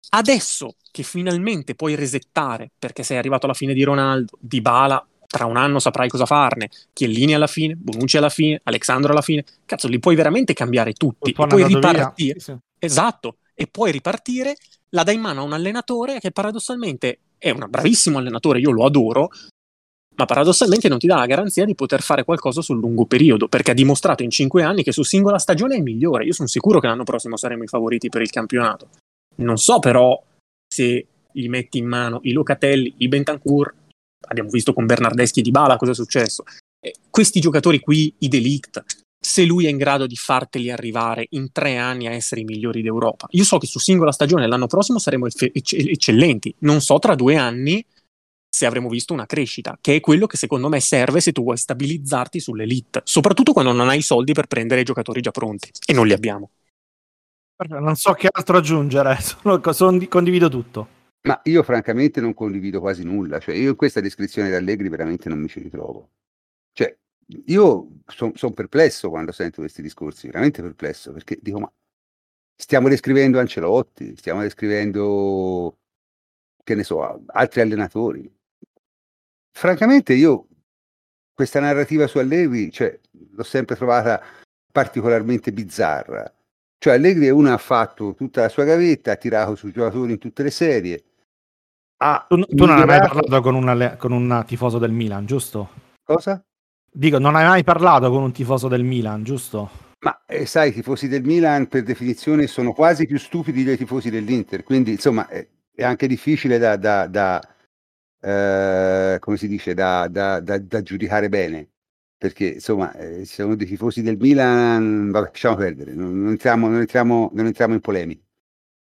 Adesso che finalmente puoi resettare perché sei arrivato alla fine di Ronaldo, di Bala, tra un anno saprai cosa farne, Chiellini alla fine, Bonucci alla fine, Alexandro alla fine, cazzo, li puoi veramente cambiare tutti e puoi ripartire. Sì, sì. Esatto, e puoi ripartire, la dai in mano a un allenatore che paradossalmente è un bravissimo allenatore, io lo adoro, ma paradossalmente non ti dà la garanzia di poter fare qualcosa sul lungo periodo, perché ha dimostrato in cinque anni che su singola stagione è migliore. Io sono sicuro che l'anno prossimo saremo i favoriti per il campionato. Non so però se gli metti in mano i Locatelli, i Bentancur, abbiamo visto con Bernardeschi di Bala cosa è successo. Eh, questi giocatori qui, i Delict, se lui è in grado di farteli arrivare in tre anni a essere i migliori d'Europa. Io so che su singola stagione l'anno prossimo saremo ecce- eccellenti, non so tra due anni se avremo visto una crescita, che è quello che secondo me serve se tu vuoi stabilizzarti sull'elite, soprattutto quando non hai i soldi per prendere i giocatori già pronti, e non li abbiamo. Non so che altro aggiungere, sono, sono, condivido tutto. Ma io francamente non condivido quasi nulla, cioè io in questa descrizione di Allegri veramente non mi ci ritrovo. Cioè, io sono son perplesso quando sento questi discorsi, veramente perplesso, perché dico, ma stiamo descrivendo Ancelotti, stiamo descrivendo, che ne so, altri allenatori. Francamente io questa narrativa su Allegri, cioè, l'ho sempre trovata particolarmente bizzarra. Cioè Allegri è uno ha fatto tutta la sua gavetta, ha tirato sui giocatori in tutte le serie. Ha Tu, tu non hai mai parlato con, un alle- con un tifoso del Milan, giusto? Cosa? Dico, non hai mai parlato con un tifoso del Milan, giusto? Ma eh, sai, i tifosi del Milan per definizione sono quasi più stupidi dei tifosi dell'Inter, quindi insomma è, è anche difficile da, da- da, eh, come si dice, da- da giudicare bene, perché insomma eh, ci sono dei tifosi del Milan, vabbè, lasciamo perdere, non, non entriamo, non entriamo- non entriamo in polemiche.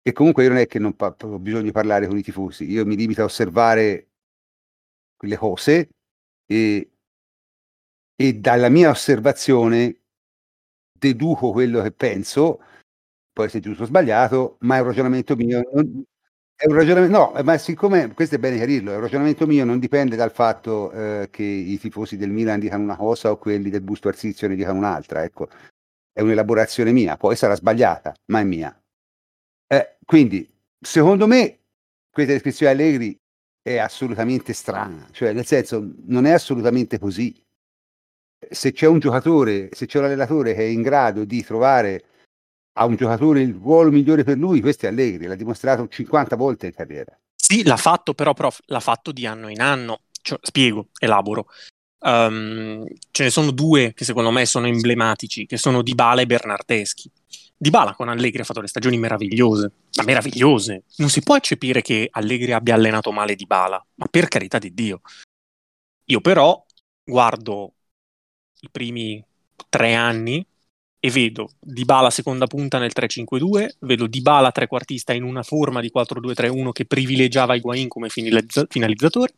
E comunque io non è che non pa- ho bisogno di parlare con i tifosi, io mi limito a osservare quelle cose e, e dalla mia osservazione deduco quello che penso, se è giusto o sbagliato, ma è un ragionamento mio. non- è un ragionamento, no, ma siccome questo è bene chiarirlo, è un ragionamento mio, non dipende dal fatto eh, che i tifosi del Milan dicano una cosa o quelli del Busto Arsizio ne dicano un'altra, ecco, è un'elaborazione mia, poi sarà sbagliata, ma è mia. Eh, quindi, secondo me, questa descrizione Allegri è assolutamente strana, cioè nel senso non è assolutamente così se c'è un giocatore, se c'è un allenatore che è in grado di trovare a un giocatore il ruolo migliore per lui, questo è Allegri, l'ha dimostrato 50 volte in carriera. Sì, l'ha fatto, però, prof, l'ha fatto di anno in anno. Cioè, spiego, elaboro. Ehm, ce ne sono due che secondo me sono emblematici, che sono Dybala e Bernardeschi. Dybala con Allegri ha fatto le stagioni meravigliose, ma meravigliose. Non si può eccepire che Allegri abbia allenato male Dybala, ma per carità di Dio. Io però guardo i primi tre anni e vedo Dybala seconda punta nel 3-5-2, vedo Dybala trequartista in una forma di 4-2-3-1 che privilegiava Higuain come finalizza- finalizzatore,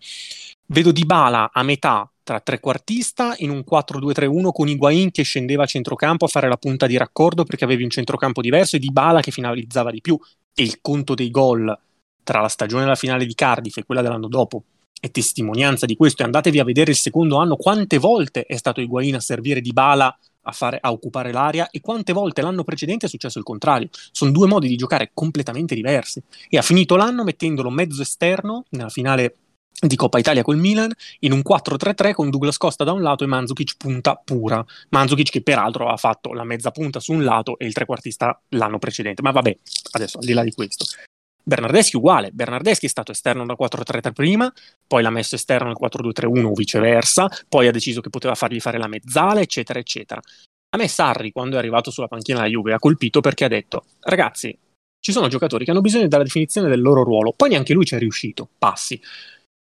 vedo Dybala a metà tra trequartista in un 4-2-3-1 con Higuain che scendeva a centrocampo a fare la punta di raccordo perché avevi un centrocampo diverso e Dybala che finalizzava di più. E il conto dei gol tra la stagione della finale di Cardiff e quella dell'anno dopo è testimonianza di questo. E andatevi a vedere il secondo anno quante volte è stato Higuain a servire Dybala a, fare, a occupare l'area e quante volte l'anno precedente è successo il contrario. Sono due modi di giocare completamente diversi. E ha finito l'anno mettendolo mezzo esterno nella finale di Coppa Italia col Milan in un 4-3-3 con Douglas Costa da un lato e Mandzukic punta pura. Mandzukic che peraltro ha fatto la mezza punta su un lato e il trequartista l'anno precedente. Ma vabbè, adesso al di là di questo. Bernardeschi uguale, Bernardeschi è stato esterno da 4-3-3 prima, poi l'ha messo esterno al 4-2-3-1 o viceversa, poi ha deciso che poteva fargli fare la mezzala, eccetera, eccetera. A me Sarri, quando è arrivato sulla panchina della Juve, ha colpito perché ha detto, ragazzi, ci sono giocatori che hanno bisogno della definizione del loro ruolo, poi neanche lui ci è riuscito, passi.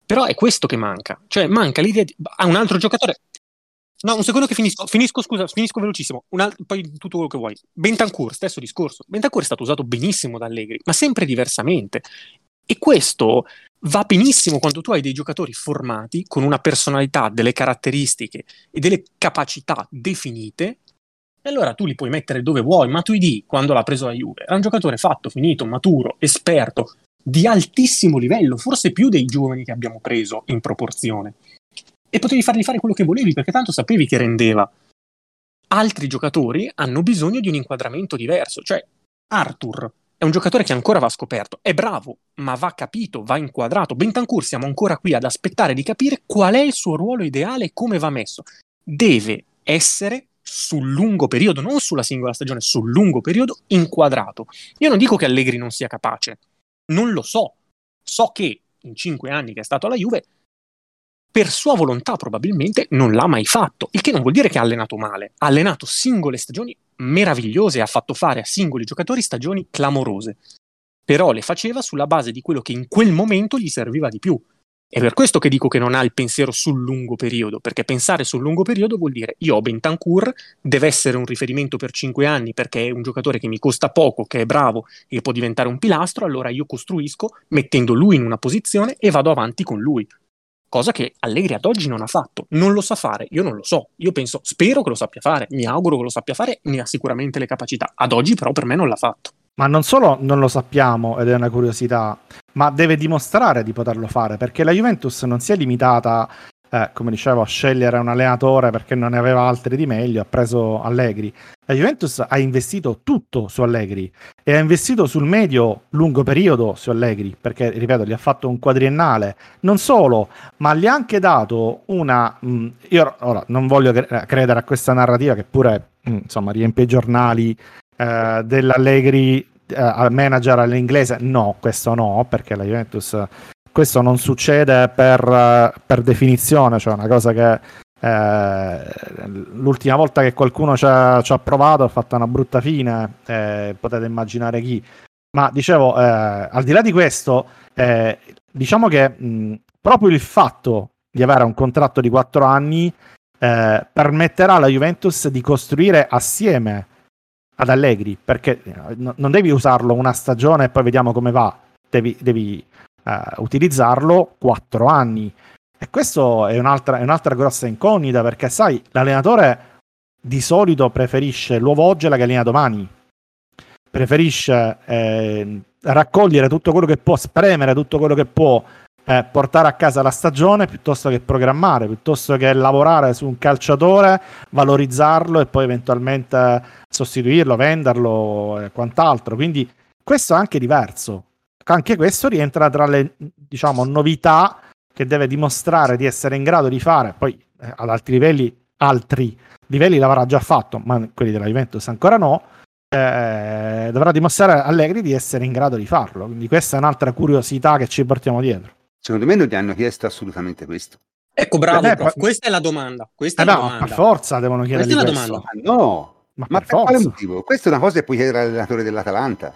Però è questo che manca, cioè manca l'idea di... a un altro giocatore... No, un secondo che finisco, finisco scusa, finisco velocissimo, alt- poi tutto quello che vuoi. Bentancur, stesso discorso. Bentancur è stato usato benissimo da Allegri, ma sempre diversamente. E questo va benissimo quando tu hai dei giocatori formati con una personalità, delle caratteristiche e delle capacità definite. E allora tu li puoi mettere dove vuoi. Matuidi, quando l'ha preso la Juve, era un giocatore fatto, finito, maturo, esperto, di altissimo livello, forse più dei giovani che abbiamo preso in proporzione. E potevi fargli fare quello che volevi, perché tanto sapevi che rendeva. Altri giocatori hanno bisogno di un inquadramento diverso. Cioè, Arthur è un giocatore che ancora va scoperto. È bravo, ma va capito, va inquadrato. Bentancur siamo ancora qui ad aspettare di capire qual è il suo ruolo ideale e come va messo. Deve essere sul lungo periodo, non sulla singola stagione, sul lungo periodo inquadrato. Io non dico che Allegri non sia capace, non lo so. So che in cinque anni che è stato alla Juve, per sua volontà probabilmente non l'ha mai fatto, il che non vuol dire che ha allenato male, ha allenato singole stagioni meravigliose, ha fatto fare a singoli giocatori stagioni clamorose, però le faceva sulla base di quello che in quel momento gli serviva di più. È per questo che dico che non ha il pensiero sul lungo periodo, perché pensare sul lungo periodo vuol dire io ho Bentancur, deve essere un riferimento per cinque anni perché è un giocatore che mi costa poco, che è bravo e può diventare un pilastro, allora io costruisco mettendo lui in una posizione e vado avanti con lui. Cosa che Allegri ad oggi non ha fatto, non lo sa fare, io non lo so, io penso, spero che lo sappia fare, mi auguro che lo sappia fare, ne ha sicuramente le capacità, ad oggi però per me non l'ha fatto. Ma non solo non lo sappiamo ed è una curiosità, ma deve dimostrare di poterlo fare perché la Juventus non si è limitata eh, come dicevo, scegliere un allenatore perché non ne aveva altri di meglio, ha preso Allegri. La Juventus ha investito tutto su Allegri e ha investito sul medio-lungo periodo su Allegri, perché, ripeto, gli ha fatto un quadriennale. Non solo, ma gli ha anche dato una... Mh, io ora non voglio cre- credere a questa narrativa che pure, mh, insomma, riempie i giornali eh, dell'Allegri eh, manager all'inglese. No, questo no, perché la Juventus questo non succede per, per definizione, cioè una cosa che eh, l'ultima volta che qualcuno ci ha, ci ha, provato ha fatto una brutta fine, eh, potete immaginare chi. Ma dicevo, eh, al di là di questo, eh, diciamo che mh, proprio il fatto di avere un contratto di quattro anni eh, permetterà alla Juventus di costruire assieme ad Allegri, perché eh, n- non devi usarlo una stagione e poi vediamo come va, devi, devi uh, utilizzarlo quattro anni. E questo è un'altra, è un'altra grossa incognita perché, sai, l'allenatore di solito preferisce l'uovo oggi alla gallina domani. Preferisce eh, raccogliere tutto quello che può, spremere tutto quello che può, eh, portare a casa la stagione piuttosto che programmare, piuttosto che lavorare su un calciatore, valorizzarlo e poi eventualmente sostituirlo, venderlo e quant'altro. Quindi questo è anche diverso anche questo rientra tra le diciamo, novità che deve dimostrare di essere in grado di fare, poi eh, ad altri livelli, altri livelli l'avrà già fatto, ma quelli della Juventus ancora no, eh, dovrà dimostrare Allegri di essere in grado di farlo. Quindi questa è un'altra curiosità che ci portiamo dietro. Secondo me non ti hanno chiesto assolutamente questo. Ecco, bravo, eh, prof, questa è la domanda. Questa eh, è la no, domanda. Per forza devono chiedere questa. È la domanda. no, ma, ma per, per quale motivo? Questa è una cosa che puoi chiedere all'allenatore dell'Atalanta.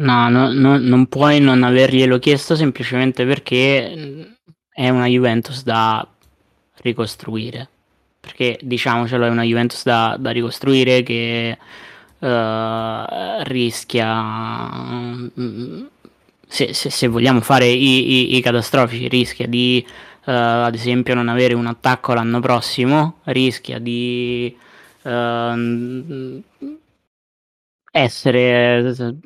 No, no, no, non puoi non averglielo chiesto semplicemente perché mm, è una Juventus da ricostruire. Perché diciamocelo, è una Juventus da, da ricostruire che uh, rischia, mm, se, se, se, vogliamo fare i, i, i, catastrofici, rischia di uh, ad esempio non avere un attacco l'anno prossimo, rischia di uh, essere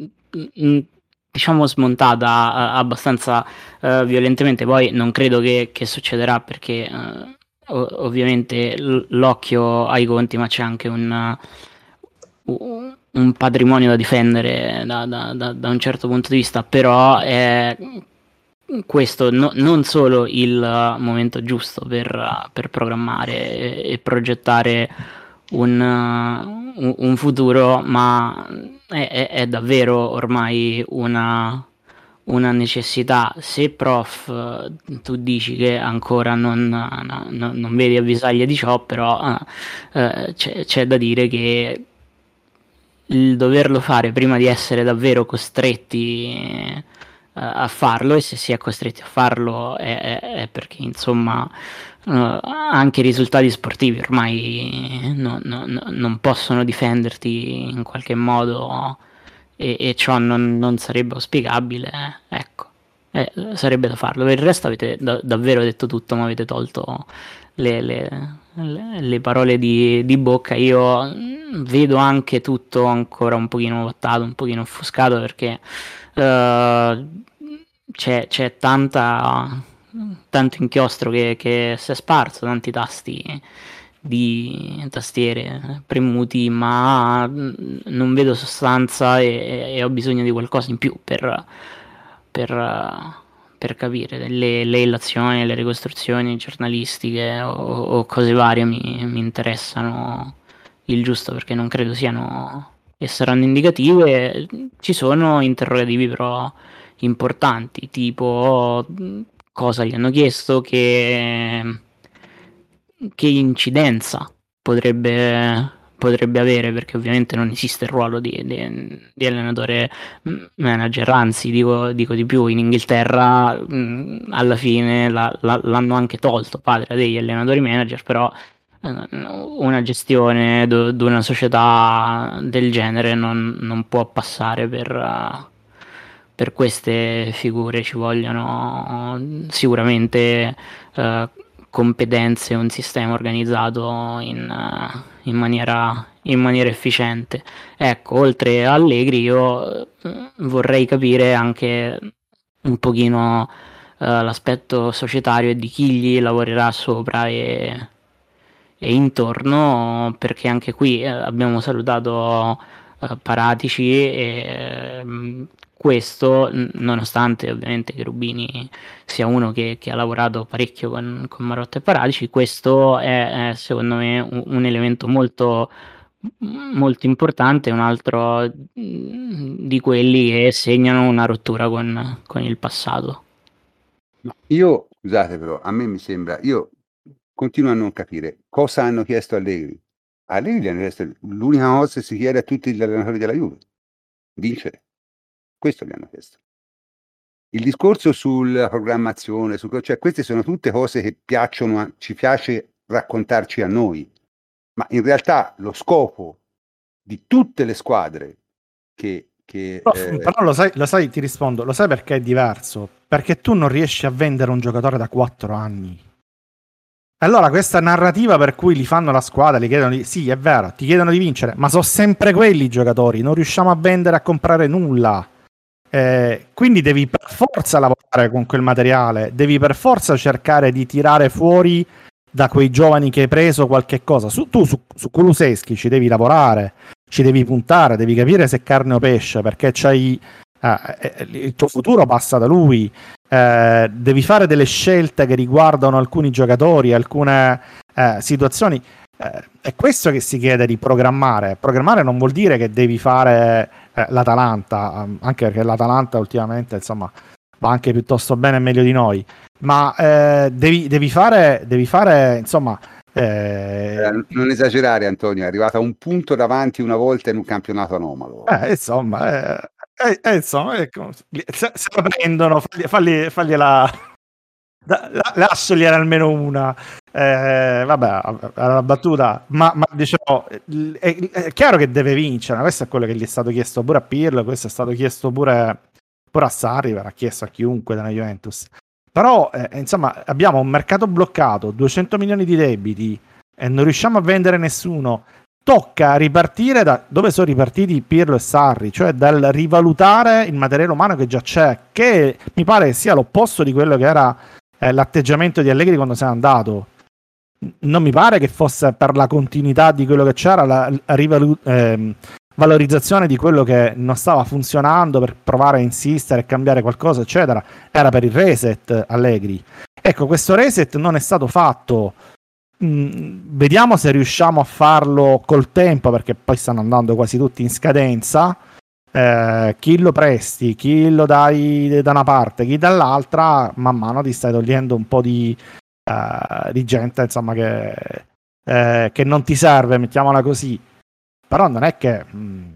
diciamo smontata abbastanza uh, violentemente. Poi non credo che, che succederà perché uh, ovviamente l'occhio ai conti ma c'è anche un, uh, un patrimonio da difendere da, da, da, da, un certo punto di vista. Però è questo no, non solo il momento giusto per, per programmare e, e progettare un, un, un futuro, ma è, è, è, davvero ormai una, una necessità. Se prof tu dici che ancora non, no, non vedi avvisaglie di ciò, però eh, c'è, c'è da dire che il doverlo fare prima di essere davvero costretti eh, a farlo e se si è costretti a farlo è, è perché insomma uh, anche i risultati sportivi ormai no, no, no, non possono difenderti in qualche modo e, e ciò non, non, sarebbe auspicabile, ecco, eh, sarebbe da farlo. Per il resto avete da, davvero detto tutto, ma avete tolto le, le, le, le parole di, di, bocca. Io vedo anche tutto ancora un pochino votato, un pochino offuscato perché uh, c'è, c'è tanta tanto inchiostro che, che si è sparso, tanti tasti di tastiere premuti, ma non vedo sostanza e, e ho bisogno di qualcosa in più per, per, per capire. Le, le, illazioni, le ricostruzioni giornalistiche o, o cose varie mi, mi, interessano il giusto perché non credo siano e saranno indicative. Ci sono interrogativi però importanti, tipo cosa gli hanno chiesto, che, che incidenza potrebbe, potrebbe avere, perché ovviamente non esiste il ruolo di, di, di allenatore manager, anzi dico, dico, di più, in Inghilterra alla fine la, la, l'hanno anche tolto, padre degli allenatori manager, però eh, una gestione di una società del genere non, non può passare per... Per queste figure ci vogliono sicuramente uh, competenze, un sistema organizzato in, uh, in, maniera, in, maniera, efficiente. Ecco, oltre a Allegri io uh, vorrei capire anche un pochino l'aspetto societario e di chi gli lavorerà sopra e, e intorno, perché anche qui eh, abbiamo salutato eh, Paratici e ehm, questo, nonostante ovviamente che Rubini sia uno che, che ha lavorato parecchio con, con, Marotta e Paratici, questo è, è secondo me un, un, elemento molto, molto importante, un altro di quelli che segnano una rottura con, con il passato. Io, scusate però, a me mi sembra, io continuo a non capire cosa hanno chiesto Allegri. Allegri hanno chiesto l'unica cosa che si chiede a tutti gli allenatori della Juve, vincere. Questo gli hanno chiesto. Il discorso sulla programmazione, su, cioè queste sono tutte cose che piacciono, ci piace raccontarci a noi, ma in realtà lo scopo di tutte le squadre che... che però, eh... però lo, sai, lo sai, ti rispondo, lo sai perché è diverso? Perché tu non riesci a vendere un giocatore da quattro anni. Allora, questa narrativa per cui li fanno la squadra, li chiedono di... Sì, è vero, ti chiedono di vincere, ma sono sempre quelli i giocatori, non riusciamo a vendere, a comprare nulla. Eh, quindi devi per forza lavorare con quel materiale, devi per forza cercare di tirare fuori da quei giovani che hai preso qualche cosa. Su, tu su, su Kuluseschi ci devi lavorare, ci devi puntare, devi capire se è carne o pesce, perché c'hai, eh, eh, il tuo futuro passa da lui. Eh, devi fare delle scelte che riguardano alcuni giocatori, alcune eh, situazioni. Eh, è questo che si chiede di programmare. Programmare non vuol dire che devi fare eh, l'Atalanta, ehm, anche perché l'Atalanta ultimamente insomma, va anche piuttosto bene e meglio di noi, ma eh, devi, devi, fare, devi fare insomma... Eh... non esagerare Antonio, è arrivata a un punto davanti una volta in un campionato anomalo. Eh, insomma, eh, eh, insomma ecco, se, se, la prendono, fagli, fagli, fagliela, da, lasciagliela almeno una. Eh, vabbè, la battuta, ma, ma diciamo, è, è, chiaro che deve vincere. Questo è quello che gli è stato chiesto pure a Pirlo. Questo è stato chiesto pure, pure a Sarri. Verrà chiesto a chiunque della Juventus. Però, eh, insomma, abbiamo un mercato bloccato, 200 milioni di debiti e non riusciamo a vendere nessuno. Tocca ripartire da dove sono ripartiti Pirlo e Sarri, cioè dal rivalutare il materiale umano che già c'è, che mi pare sia l'opposto di quello che era eh, l'atteggiamento di Allegri quando se n'è andato non mi pare che fosse per la continuità di quello che c'era, la, rivalu- eh, valorizzazione di quello che non stava funzionando per provare a insistere e cambiare qualcosa, eccetera. Era per il reset Allegri. Ecco, questo reset non è stato fatto. Mm, vediamo se riusciamo a farlo col tempo, perché poi stanno andando quasi tutti in scadenza. Eh, chi lo presti, chi lo dai da una parte, chi dall'altra, man mano ti stai togliendo un po' di, uh, di gente insomma che, eh, che, non ti serve, mettiamola così. Però non è che mh, mm,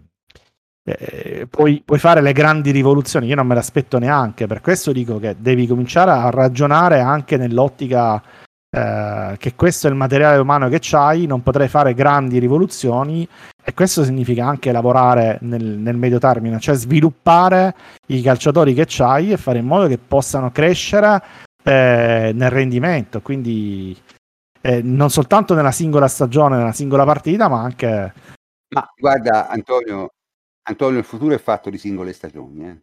eh, puoi, puoi, fare le grandi rivoluzioni, io non me l'aspetto neanche, per questo dico che devi cominciare a ragionare anche nell'ottica eh, che questo è il materiale umano che c'hai, non potrai fare grandi rivoluzioni e questo significa anche lavorare nel, nel medio termine, cioè sviluppare i calciatori che c'hai e fare in modo che possano crescere eh, nel rendimento, quindi eh, non soltanto nella singola stagione, nella singola partita, ma anche... Ma guarda Antonio, Antonio, il futuro è fatto di singole stagioni, eh?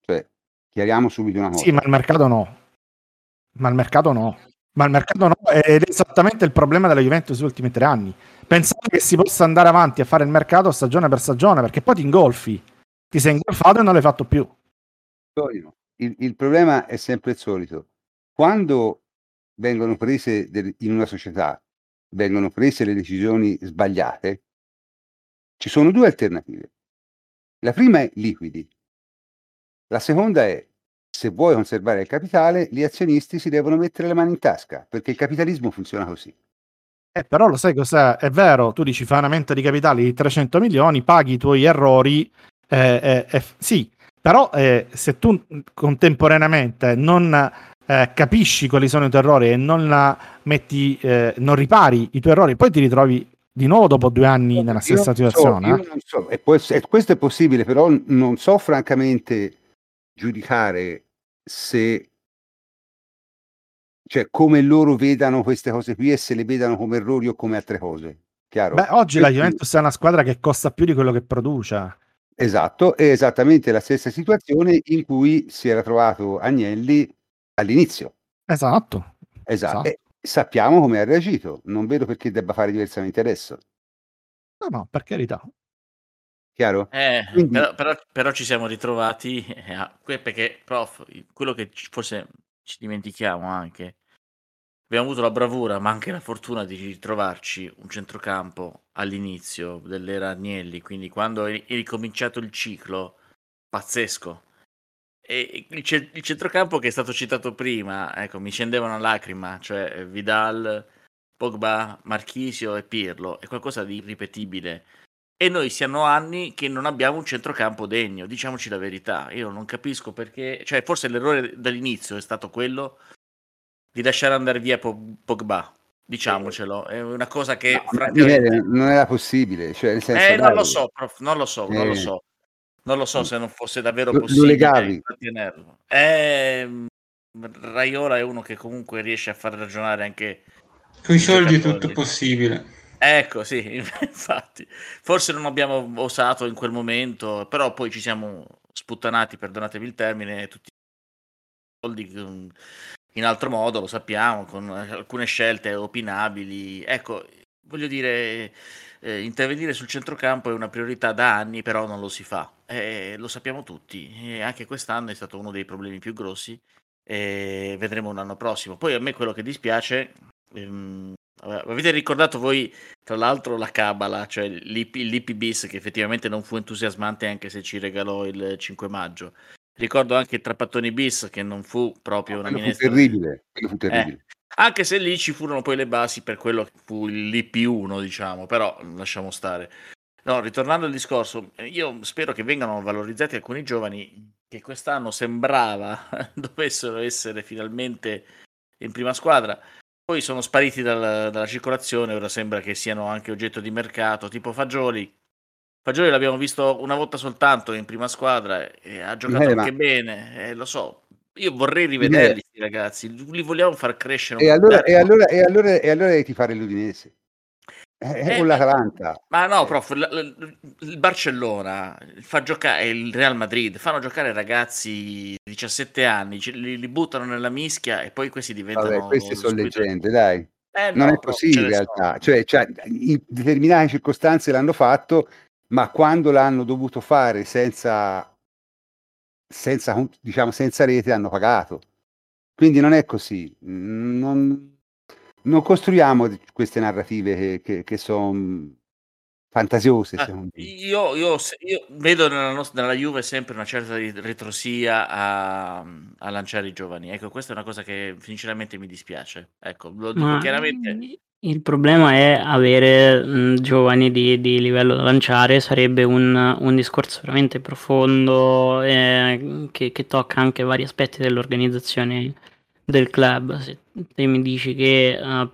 cioè chiariamo subito una cosa. Sì, ma il mercato no. Ma il mercato no. Ma il mercato no, ed è esattamente il problema della Juventus negli ultimi tre anni. Pensare che si possa andare avanti a fare il mercato stagione per stagione, perché poi ti ingolfi. Ti sei ingolfato e non l'hai fatto più. Il, il problema è sempre il solito. Quando vengono prese del, in una società, vengono prese le decisioni sbagliate, ci sono due alternative. La prima è liquidi. La seconda è se vuoi conservare il capitale, gli azionisti si devono mettere le mani in tasca, perché il capitalismo funziona così. Eh, però lo sai cos'è? È vero, tu dici fai un aumento di capitali di 300 milioni, paghi i tuoi errori, eh, eh, eh sì, però eh, se tu contemporaneamente non eh, capisci quali sono i tuoi errori e non, metti, eh, non ripari i tuoi errori, poi ti ritrovi di nuovo dopo due anni nella stessa situazione. So, eh? so. e poi, e questo è possibile, però non so francamente giudicare se cioè come loro vedano queste cose qui e se le vedano come errori o come altre cose. Chiaro? Beh, oggi la Juventus è una squadra che costa più di quello che produce. Esatto, è esattamente la stessa situazione in cui si era trovato Agnelli all'inizio. Esatto. Esatto. esatto. Sappiamo come ha reagito. Non vedo perché debba fare diversamente adesso. No, no, per carità. Chiaro? Eh, Quindi- però, però- però ci siamo ritrovati eh, a- perché, prof, quello che forse ci dimentichiamo anche, abbiamo avuto la bravura, ma anche la fortuna di ritrovarci un centrocampo all'inizio dell'era Agnelli, quindi quando è è ricominciato il ciclo, pazzesco. E il, ce- il centrocampo che è stato citato prima, ecco, mi scendeva una lacrima, cioè Vidal, Pogba, Marchisio e Pirlo, è qualcosa di irripetibile. E noi siamo anni che non abbiamo un centrocampo degno, diciamoci la verità. Io non capisco perché, cioè forse l'errore dall'inizio è stato quello di lasciare andare via Po- Pogba, diciamocelo. È una cosa che No, francamente... Non era possibile. Cioè, nel senso, Eh, non lo so, prof, non lo so, non lo Eh. so. Non lo so se non fosse davvero Lo- possibile trattenerlo. Eh, Raiola è uno che comunque riesce a far ragionare anche Con i soldi tutto possibile. Ecco, sì, infatti. Forse non abbiamo osato in quel momento, però poi ci siamo sputtanati, perdonatemi il termine, tutti i soldi mm, in altro modo, lo sappiamo, con alcune scelte opinabili. Ecco, voglio dire, eh, intervenire sul centrocampo è una priorità da anni, però non lo si fa. Eh, lo sappiamo tutti. E anche quest'anno è stato uno dei problemi più grossi. E vedremo l'anno prossimo. Poi a me quello che dispiace. ehm, avete ricordato voi, tra l'altro, la Cabala, cioè l'IP, l'IP bis, che effettivamente non fu entusiasmante anche se ci regalò il 5 maggio. Ricordo anche il Trapattoni bis, che non fu proprio una quello fu minestra. terribile. Fu terribile. Anche se lì ci furono poi le basi per quello che fu l'IP1, diciamo, però lasciamo stare. No, ritornando al discorso, eh, io spero che vengano valorizzati alcuni giovani che quest'anno sembrava dovessero essere finalmente in prima squadra, poi sono spariti dal- dalla circolazione, ora sembra che siano anche oggetto di mercato, tipo Fagioli. Fagioli l'abbiamo visto una volta soltanto in prima squadra e ha giocato Eh, ma- anche bene, eh, lo so. Io vorrei rivederli, sti ragazzi, li vogliamo far crescere E allora, dare- e, allora, e, allora, e allora devi tifare l'Udinese. Eh, Eh, con l'Atalanta. Ma no, prof, il Barcellona fa giocare il Real Madrid fanno giocare ragazzi di 17 anni, li, li buttano nella mischia e poi questi diventano Vabbè, queste sono subito- leggende, dai. Eh, Non no, è ce in realtà. Cioè, cioè, in determinate circostanze l'hanno fatto, ma quando l'hanno dovuto fare senza, senza, diciamo, senza rete hanno pagato. Quindi non è così. Non, non costruiamo queste narrative che, che, sono fantasiose. Ah, io, io- io vedo nella, nostra, nella Juve sempre una certa ritrosia a, a lanciare i giovani. Ecco, questa è una cosa che sinceramente mi dispiace. Ecco, lo dico Ma chiaramente. il problema è avere mh, giovani di, di livello da lanciare, sarebbe un, un discorso veramente profondo eh, che, che tocca anche vari aspetti dell'organizzazione del club. Se te mi dici che eh,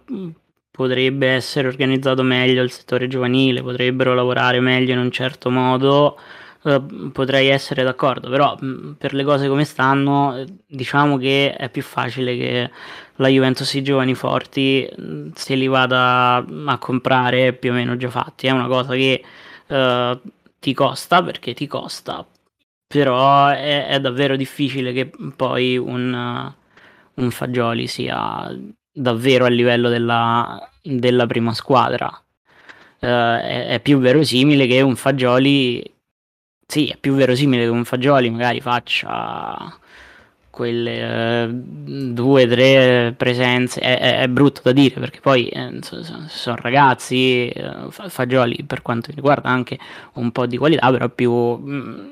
potrebbe essere organizzato meglio il settore giovanile, potrebbero lavorare meglio in un certo modo, eh, potrei essere d'accordo, però mh, per le cose come stanno, eh, diciamo che è più facile che la Juventus i giovani forti mh, se li vada a comprare più o meno già fatti. È una cosa che eh, ti costa perché ti costa, però è, è davvero difficile che poi un, un Fagioli sia davvero a livello della, della prima squadra. Eh, è, è più verosimile che un Fagioli sì, è più verosimile che un Fagioli magari faccia quelle eh, due, tre presenze. È, è- è brutto da dire perché poi eh, so- so- sono ragazzi, eh, Fa- Fagioli per quanto mi riguarda anche un po' di qualità, però più, mm,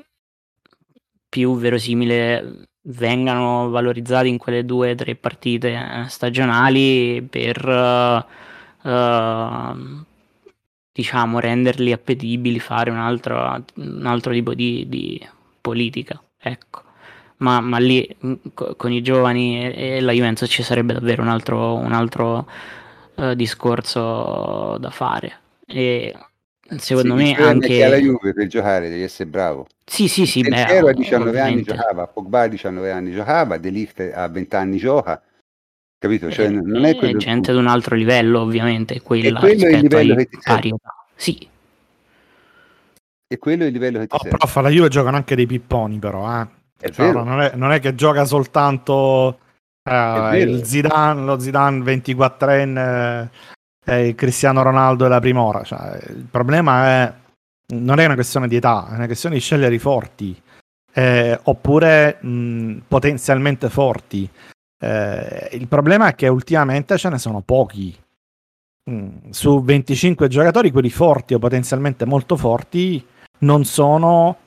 più verosimile vengano valorizzati in quelle due o tre partite eh, stagionali per eh, eh, diciamo renderli appetibili, fare un altro, un altro tipo di, di politica. Ecco. Ma, ma lì co- con i giovani e, e la Juventus ci sarebbe davvero un altro, un altro eh, discorso da fare. E secondo Sì, me il problema è che alla anche... Juve per giocare devi essere bravo. Sì, sì, sì, Il beh, a 19 anni ovviamente. giocava, Pogba a 19 anni giocava, De Ligt a 20 anni gioca, capito? Cioè, Eh, non è eh, quello gente punto. ad un altro livello, ovviamente, quella quello è il livello che ti serve. Sì, E quello è il livello che ti Oh, serve. prof, alla Juve giocano anche dei pipponi, però. Eh. È Cioè, vero. non, è, non è che gioca soltanto Uh, il Zidane, lo Zidane 24enne, eh, Cristiano Ronaldo della prima ora. Cioè, il problema è non è una questione di età, è una questione di scegliere i forti, eh, oppure mh, potenzialmente forti. Eh, il problema è che ultimamente ce ne sono pochi. Mm, su 25 giocatori, quelli forti o potenzialmente molto forti, non sono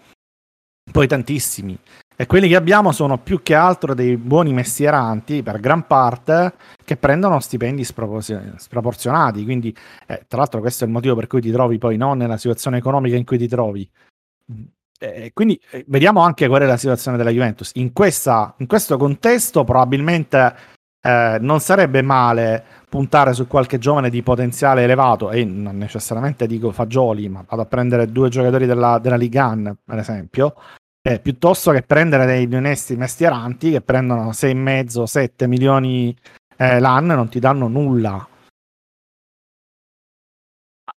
poi tantissimi. E quelli che abbiamo sono più che altro dei buoni mestieranti, per gran parte, che prendono stipendi sproporzionati. Quindi, eh, tra l'altro, questo è il motivo per cui ti trovi poi non nella situazione economica in cui ti trovi. Eh, quindi eh, vediamo anche qual è la situazione della Juventus. In, questa, in questo contesto, probabilmente eh, non sarebbe male puntare su qualche giovane di potenziale elevato, e non necessariamente dico fagioli, ma vado a prendere due giocatori della, della Liga 1, per esempio eh, piuttosto che prendere dei onesti mestieranti che prendono 6,5-7 milioni eh, l'anno e non ti danno nulla.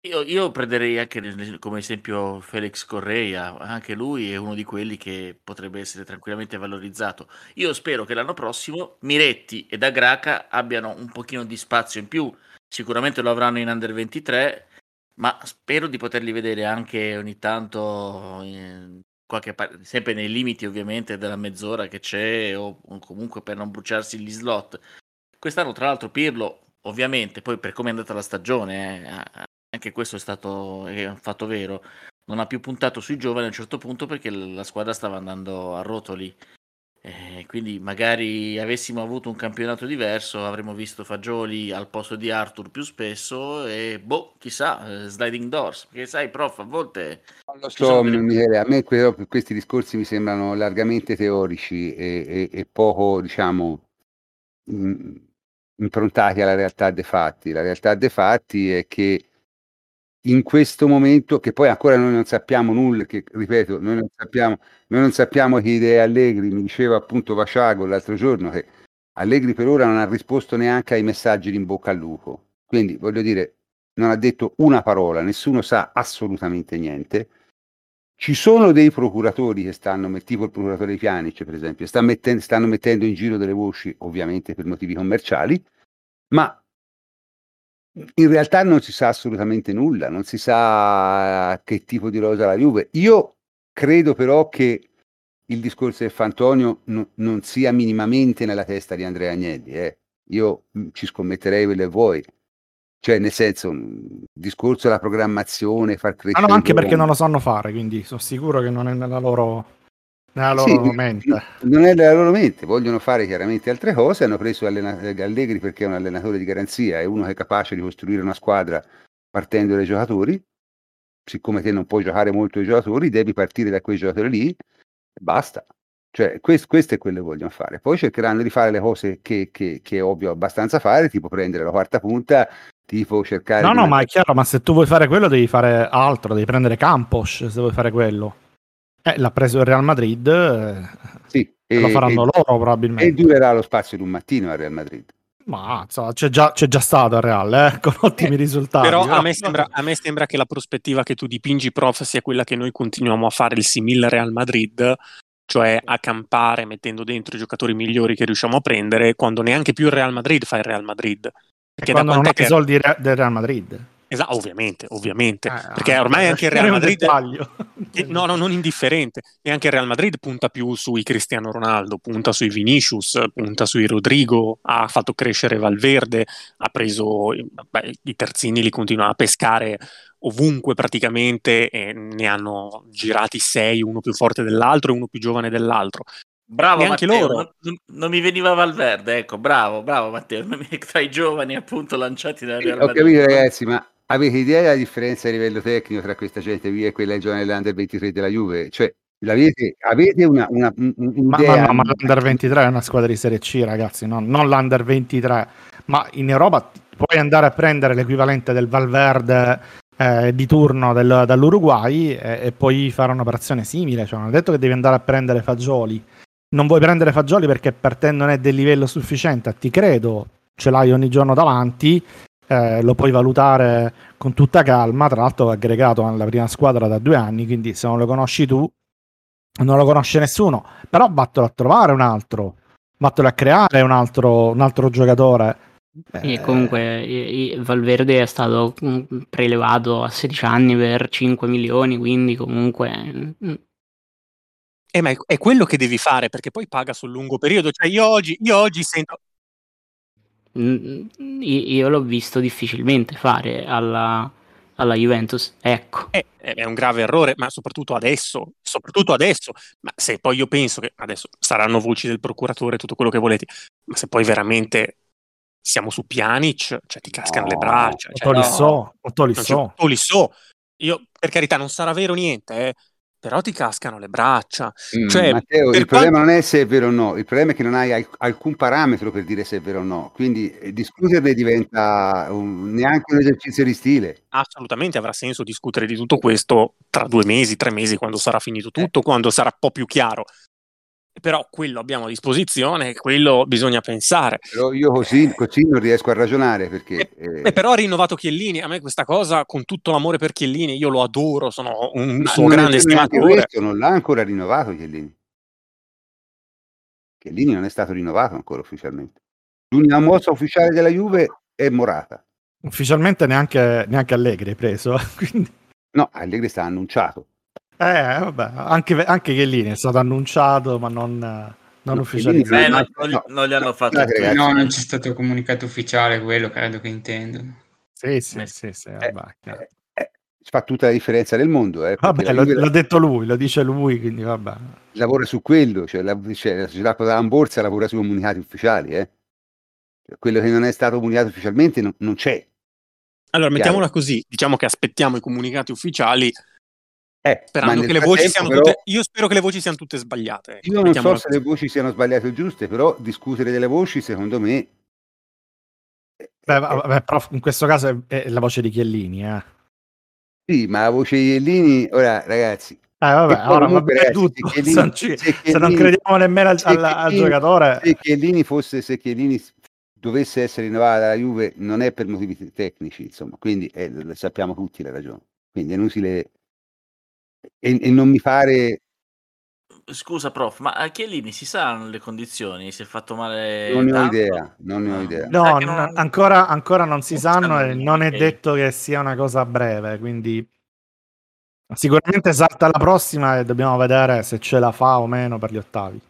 Io, io, prenderei anche come esempio Felix Correia, anche lui è uno di quelli che potrebbe essere tranquillamente valorizzato. Io spero che l'anno prossimo Miretti e Dagraca abbiano un pochino di spazio in più, sicuramente lo avranno in under 23, ma spero di poterli vedere anche ogni tanto in, qualche par- sempre nei limiti ovviamente della mezz'ora che c'è o, o comunque per non bruciarsi gli slot. Quest'anno tra l'altro Pirlo ovviamente poi per come è andata la stagione eh, anche questo è stato è un fatto vero non ha più puntato sui giovani a un certo punto perché la squadra stava andando a rotoli eh, quindi magari avessimo avuto un campionato diverso, avremmo visto Fagioli al posto di Arthur più spesso e boh, chissà, eh, sliding doors, perché sai, prof, a volte... Non lo so, delle... Michele, a me que- questi discorsi mi sembrano largamente teorici e, e, e poco, diciamo, mh, improntati alla realtà dei fatti. La realtà dei fatti è che in questo momento, che poi ancora noi non sappiamo nulla, che ripeto, noi non sappiamo, noi non sappiamo che idee Allegri, mi diceva appunto Vaciago l'altro giorno che Allegri per ora non ha risposto neanche ai messaggi di in bocca al lupo, quindi voglio dire, non ha detto una parola, nessuno sa assolutamente niente. Ci sono dei procuratori che stanno, tipo il procuratore Pianic per esempio, stanno mettendo, stanno mettendo in giro delle voci, ovviamente per motivi commerciali, ma in realtà non si sa assolutamente nulla, non si sa che tipo di rosa la Juve. Io credo però che il discorso del Fantonio no, non sia minimamente nella testa di Andrea Agnelli. Eh. Io mm, ci scommetterei quello che vuoi. Cioè, nel senso, il discorso della programmazione, far crescere... Ah no, anche perché non lo sanno fare, quindi sono sicuro che non è nella loro nella loro sì, mente. Non è nella loro mente, vogliono fare chiaramente altre cose, hanno preso allena- Allegri perché è un allenatore di garanzia, è uno che è capace di costruire una squadra partendo dai giocatori, siccome te non puoi giocare molto i giocatori, devi partire da quei giocatori lì, e basta. Cioè, questo, questo, è quello che vogliono fare. Poi cercheranno di fare le cose che, che, che è ovvio abbastanza fare, tipo prendere la quarta punta, tipo cercare... No, no, mettere... ma è chiaro, ma se tu vuoi fare quello devi fare altro, devi prendere Campos se vuoi fare quello. Eh, l'ha preso il Real Madrid, eh, sì, e, lo faranno e, loro probabilmente. E durerà lo spazio di un mattino al Real Madrid. Ma insomma, c'è, già, c'è già stato il Real eh, con ottimi eh, risultati. Però, però a, me sembra, a, me sembra, che la prospettiva che tu dipingi, prof, sia quella che noi continuiamo a fare il simile Real Madrid, cioè a campare mettendo dentro i giocatori migliori che riusciamo a prendere, quando neanche più il Real Madrid fa il Real Madrid. Perché quando non ha che... i soldi del Real Madrid. Esatto, ovviamente, ovviamente, eh, perché ormai anche il Real Madrid, no, no, non indifferente, neanche il Real Madrid punta più sui Cristiano Ronaldo, punta sui Vinicius, punta sui Rodrigo, ha fatto crescere Valverde, ha preso, beh, i terzini li continua a pescare ovunque praticamente e ne hanno girati sei, uno più forte dell'altro e uno più giovane dell'altro. Bravo anche loro. Non, non, mi veniva Valverde, ecco, bravo, bravo Matteo, tra i giovani appunto lanciati dal Real Madrid. Ho capito ragazzi, ma Avete idea della differenza a livello tecnico tra questa gente qui e quella giovane dell'Under 23 della Juve? Cioè, avete, avete una, una, un'idea? Ma, ma, ma l'Under 23 è una squadra di Serie C, ragazzi, no? non l'Under 23. Ma in Europa puoi andare a prendere l'equivalente del Valverde eh, di turno del, dall'Uruguay e, e, poi fare un'operazione simile. Cioè, non è detto che devi andare a prendere Fagioli. Non vuoi prendere Fagioli perché per te non è del livello sufficiente, ti credo, ce l'hai ogni giorno davanti eh, lo puoi valutare con tutta calma, tra l'altro è aggregato alla prima squadra da due anni, quindi se non lo conosci tu, non lo conosce nessuno, però vattelo a trovare un altro. vattelo a creare un altro, un altro giocatore. E Eh, comunque Valverde è stato mm, prelevato a 16 anni per 5 milioni, quindi comunque mm, Eh, ma è, è quello che devi fare perché poi paga sul lungo periodo. Cioè, io oggi, io oggi sento. Io l'ho visto difficilmente fare alla, alla Juventus. Ecco, Eh, è un grave errore, ma soprattutto adesso, soprattutto adesso. Ma se poi io penso che adesso saranno voci del procuratore, tutto quello che volete, ma se poi veramente siamo su Pjanic, cioè ti cascano le No, braccia. o Cioè, Tolisso, o c'è- Tolisso. Io, per carità, non sarà vero niente, eh, però ti cascano le braccia. Mm, Cioè, Matteo, il problema non è se è vero o no, il problema è che non hai al- alcun parametro per dire se è vero o no, quindi eh, discuterne diventa un- neanche un esercizio di stile. assolutamente avrà senso discutere di tutto questo tra due mesi, tre mesi, quando sarà finito tutto, quando sarà un po' più chiaro. Però quello abbiamo a disposizione, quello bisogna pensare. Però io così, così non riesco a ragionare perché... Eh, eh, però ha rinnovato Chiellini, a me questa cosa, con tutto l'amore per Chiellini, io lo adoro, sono un ma suo è grande stimatore. questo, non l'ha ancora rinnovato Chiellini. Chiellini non è stato rinnovato ancora ufficialmente. L'unica mossa ufficiale della Juve è Morata. Ufficialmente neanche, neanche Allegri hai preso. Quindi, No, Allegri sta annunciato. Eh, vabbè, anche, anche Chiellini è stato annunciato, ma non, non No, ufficializzato. Chiellini- Eh, ma- no, non, gli- non gli hanno fatto No, non c'è stato comunicato ufficiale quello, credo che intendono. Sì, sì, Eh, sì, sì, Eh, vabbè, chiaro. eh, eh, fa tutta la differenza del mondo. Eh, Vabbè, la l'ha detto lui, lo dice lui, quindi vabbè. lavora su quello, cioè la, cioè, la società quotata in borsa lavora sui comunicati ufficiali. Eh. Cioè, quello che non è stato comunicato ufficialmente non, non c'è. Allora, Chiaro. mettiamola così, diciamo che aspettiamo i comunicati ufficiali, Eh, sperando che le voci siano però, tutte... Io spero che le voci siano tutte sbagliate. ecco, Io non so se così. le voci siano sbagliate o giuste, però discutere delle voci, secondo me, eh, Beh, eh, vabbè, però in questo caso è, è la voce di Chiellini, eh. sì, ma la voce di Iellini, ora ragazzi, Eh, vabbè, poi ora va comunque, ragazzi, tutto. se Chiellini- Se non, ci- se se non Chiellini- crediamo nemmeno al, al- al Chiellini- giocatore, se Chiellini fosse, se Chiellini dovesse essere rinnovata dalla Juve, non è per motivi tecnici, insomma, quindi eh, lo sappiamo tutti la ragione. Quindi è inutile e, e non mi pare, Scusa, prof, ma a Chiellini si sanno le condizioni? Si è fatto male non ne ho tanto? idea, non ne ho Ah. idea. no, non- ancora, ancora non si non sanno sanno e non è detto che sia una cosa breve, quindi sicuramente salta la prossima e dobbiamo vedere se ce la fa o meno per gli ottavi.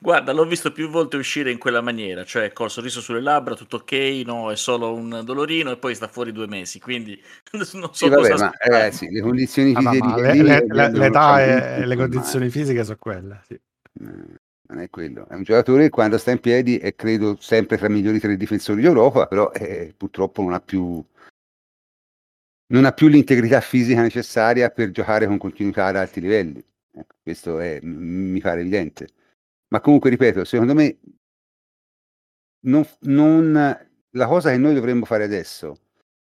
Guarda, l'ho visto più volte uscire in quella maniera, cioè col sorriso sulle labbra, tutto ok, no, è solo un dolorino e poi sta fuori due mesi, quindi non so Sì, vabbè, cosa ma aspettare. ragazzi, le condizioni Ah, fisiche ma le- le- le- l'età e le condizioni fisiche sono quelle. sì. Eh, non è quello. È un giocatore che quando sta in piedi è credo sempre tra i migliori tre difensori d'Europa, però eh, purtroppo non ha più non ha più l'integrità fisica necessaria per giocare con continuità ad alti livelli. Ecco, questo è, mi pare evidente. Ma comunque, ripeto, secondo me non, non- la cosa che noi dovremmo fare adesso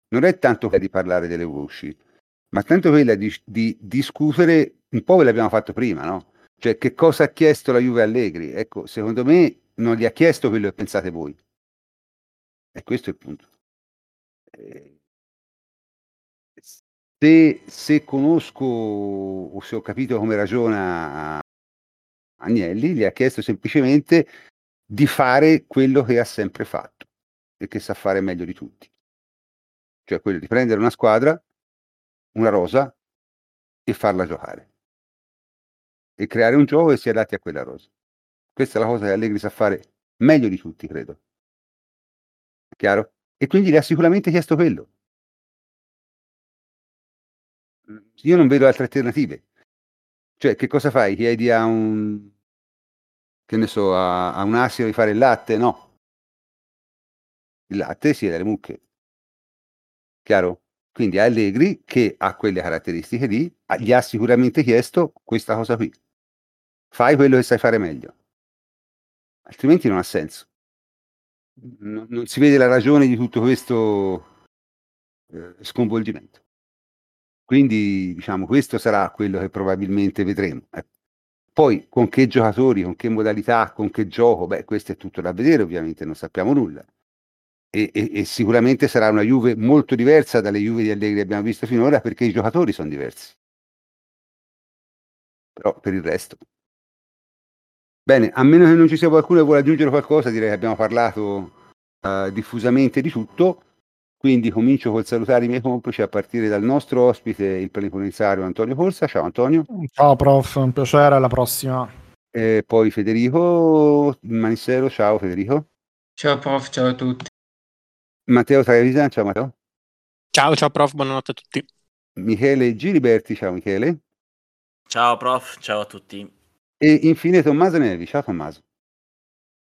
non è tanto quella di parlare delle voci, ma tanto quella di, di discutere, un po' ve l'abbiamo fatto prima, no? Cioè, che cosa ha chiesto la Juve Allegri? Ecco, secondo me non gli ha chiesto quello che pensate voi. E questo è il punto. Eh, Se, se conosco o se ho capito come ragiona Agnelli, gli ha chiesto semplicemente di fare quello che ha sempre fatto e che sa fare meglio di tutti. Cioè quello di prendere una squadra, una rosa, e farla giocare. E creare un gioco che si adatti a quella rosa. Questa è la cosa che Allegri sa fare meglio di tutti, credo. Chiaro? E quindi le ha sicuramente chiesto quello. Io non vedo altre alternative. Cioè, che cosa fai? Chiedi a un che ne so, a, a un asino di fare il latte? No. Il latte si è dalle mucche. Chiaro? Quindi Allegri, che ha quelle caratteristiche lì, gli ha sicuramente chiesto questa cosa qui. Fai quello che sai fare meglio. Altrimenti non ha senso. Non, non si vede la ragione di tutto questo eh, sconvolgimento. Quindi, diciamo, questo sarà quello che probabilmente vedremo. ecco. Poi con che giocatori, con che modalità, con che gioco, beh, questo è tutto da vedere, ovviamente non sappiamo nulla. E, e- e sicuramente sarà una Juve molto diversa dalle Juve di Allegri che abbiamo visto finora perché i giocatori sono diversi. Però per il resto, Bene, a meno che non ci sia qualcuno che vuole aggiungere qualcosa, direi che abbiamo parlato uh, diffusamente di tutto. Quindi comincio col salutare i miei complici a partire dal nostro ospite, il plenipotenziario Antonio Corsa. Ciao Antonio. Ciao prof, un piacere, alla prossima. E poi Federico Manissero, ciao Federico. Ciao prof, ciao a tutti. Matteo Travavisan, ciao Matteo. Ciao, ciao prof, buonanotte a tutti. Michele Giliberti, ciao Michele. Ciao prof, ciao a tutti. E infine Tommaso Nevi, ciao Tommaso.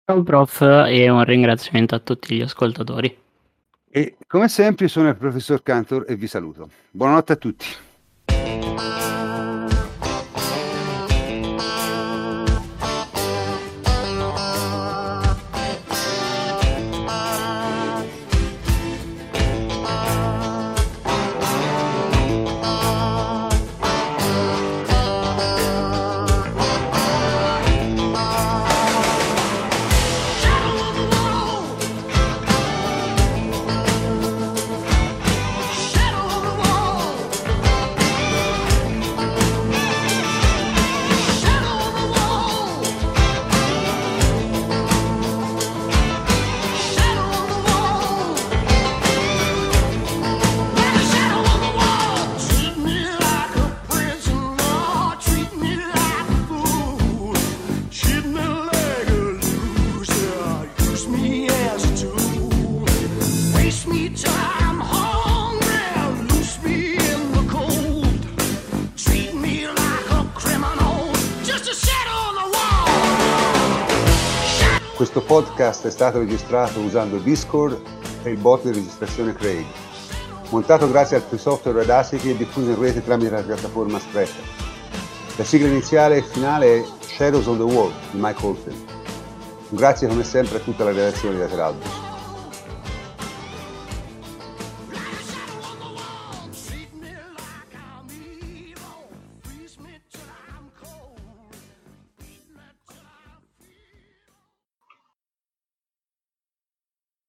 Ciao prof e un ringraziamento a tutti gli ascoltatori. E come sempre sono il professor Cantor e vi saluto. Buonanotte a tutti. Podcast è stato registrato usando Discord e il bot di registrazione Craig. Montato grazie al free software Audacity e diffuso in rete tramite la piattaforma Spreaker. La sigla iniziale e finale è Shadows on the Wall di Mike Oldfield. Grazie come sempre a tutta la redazione di Lateralbus.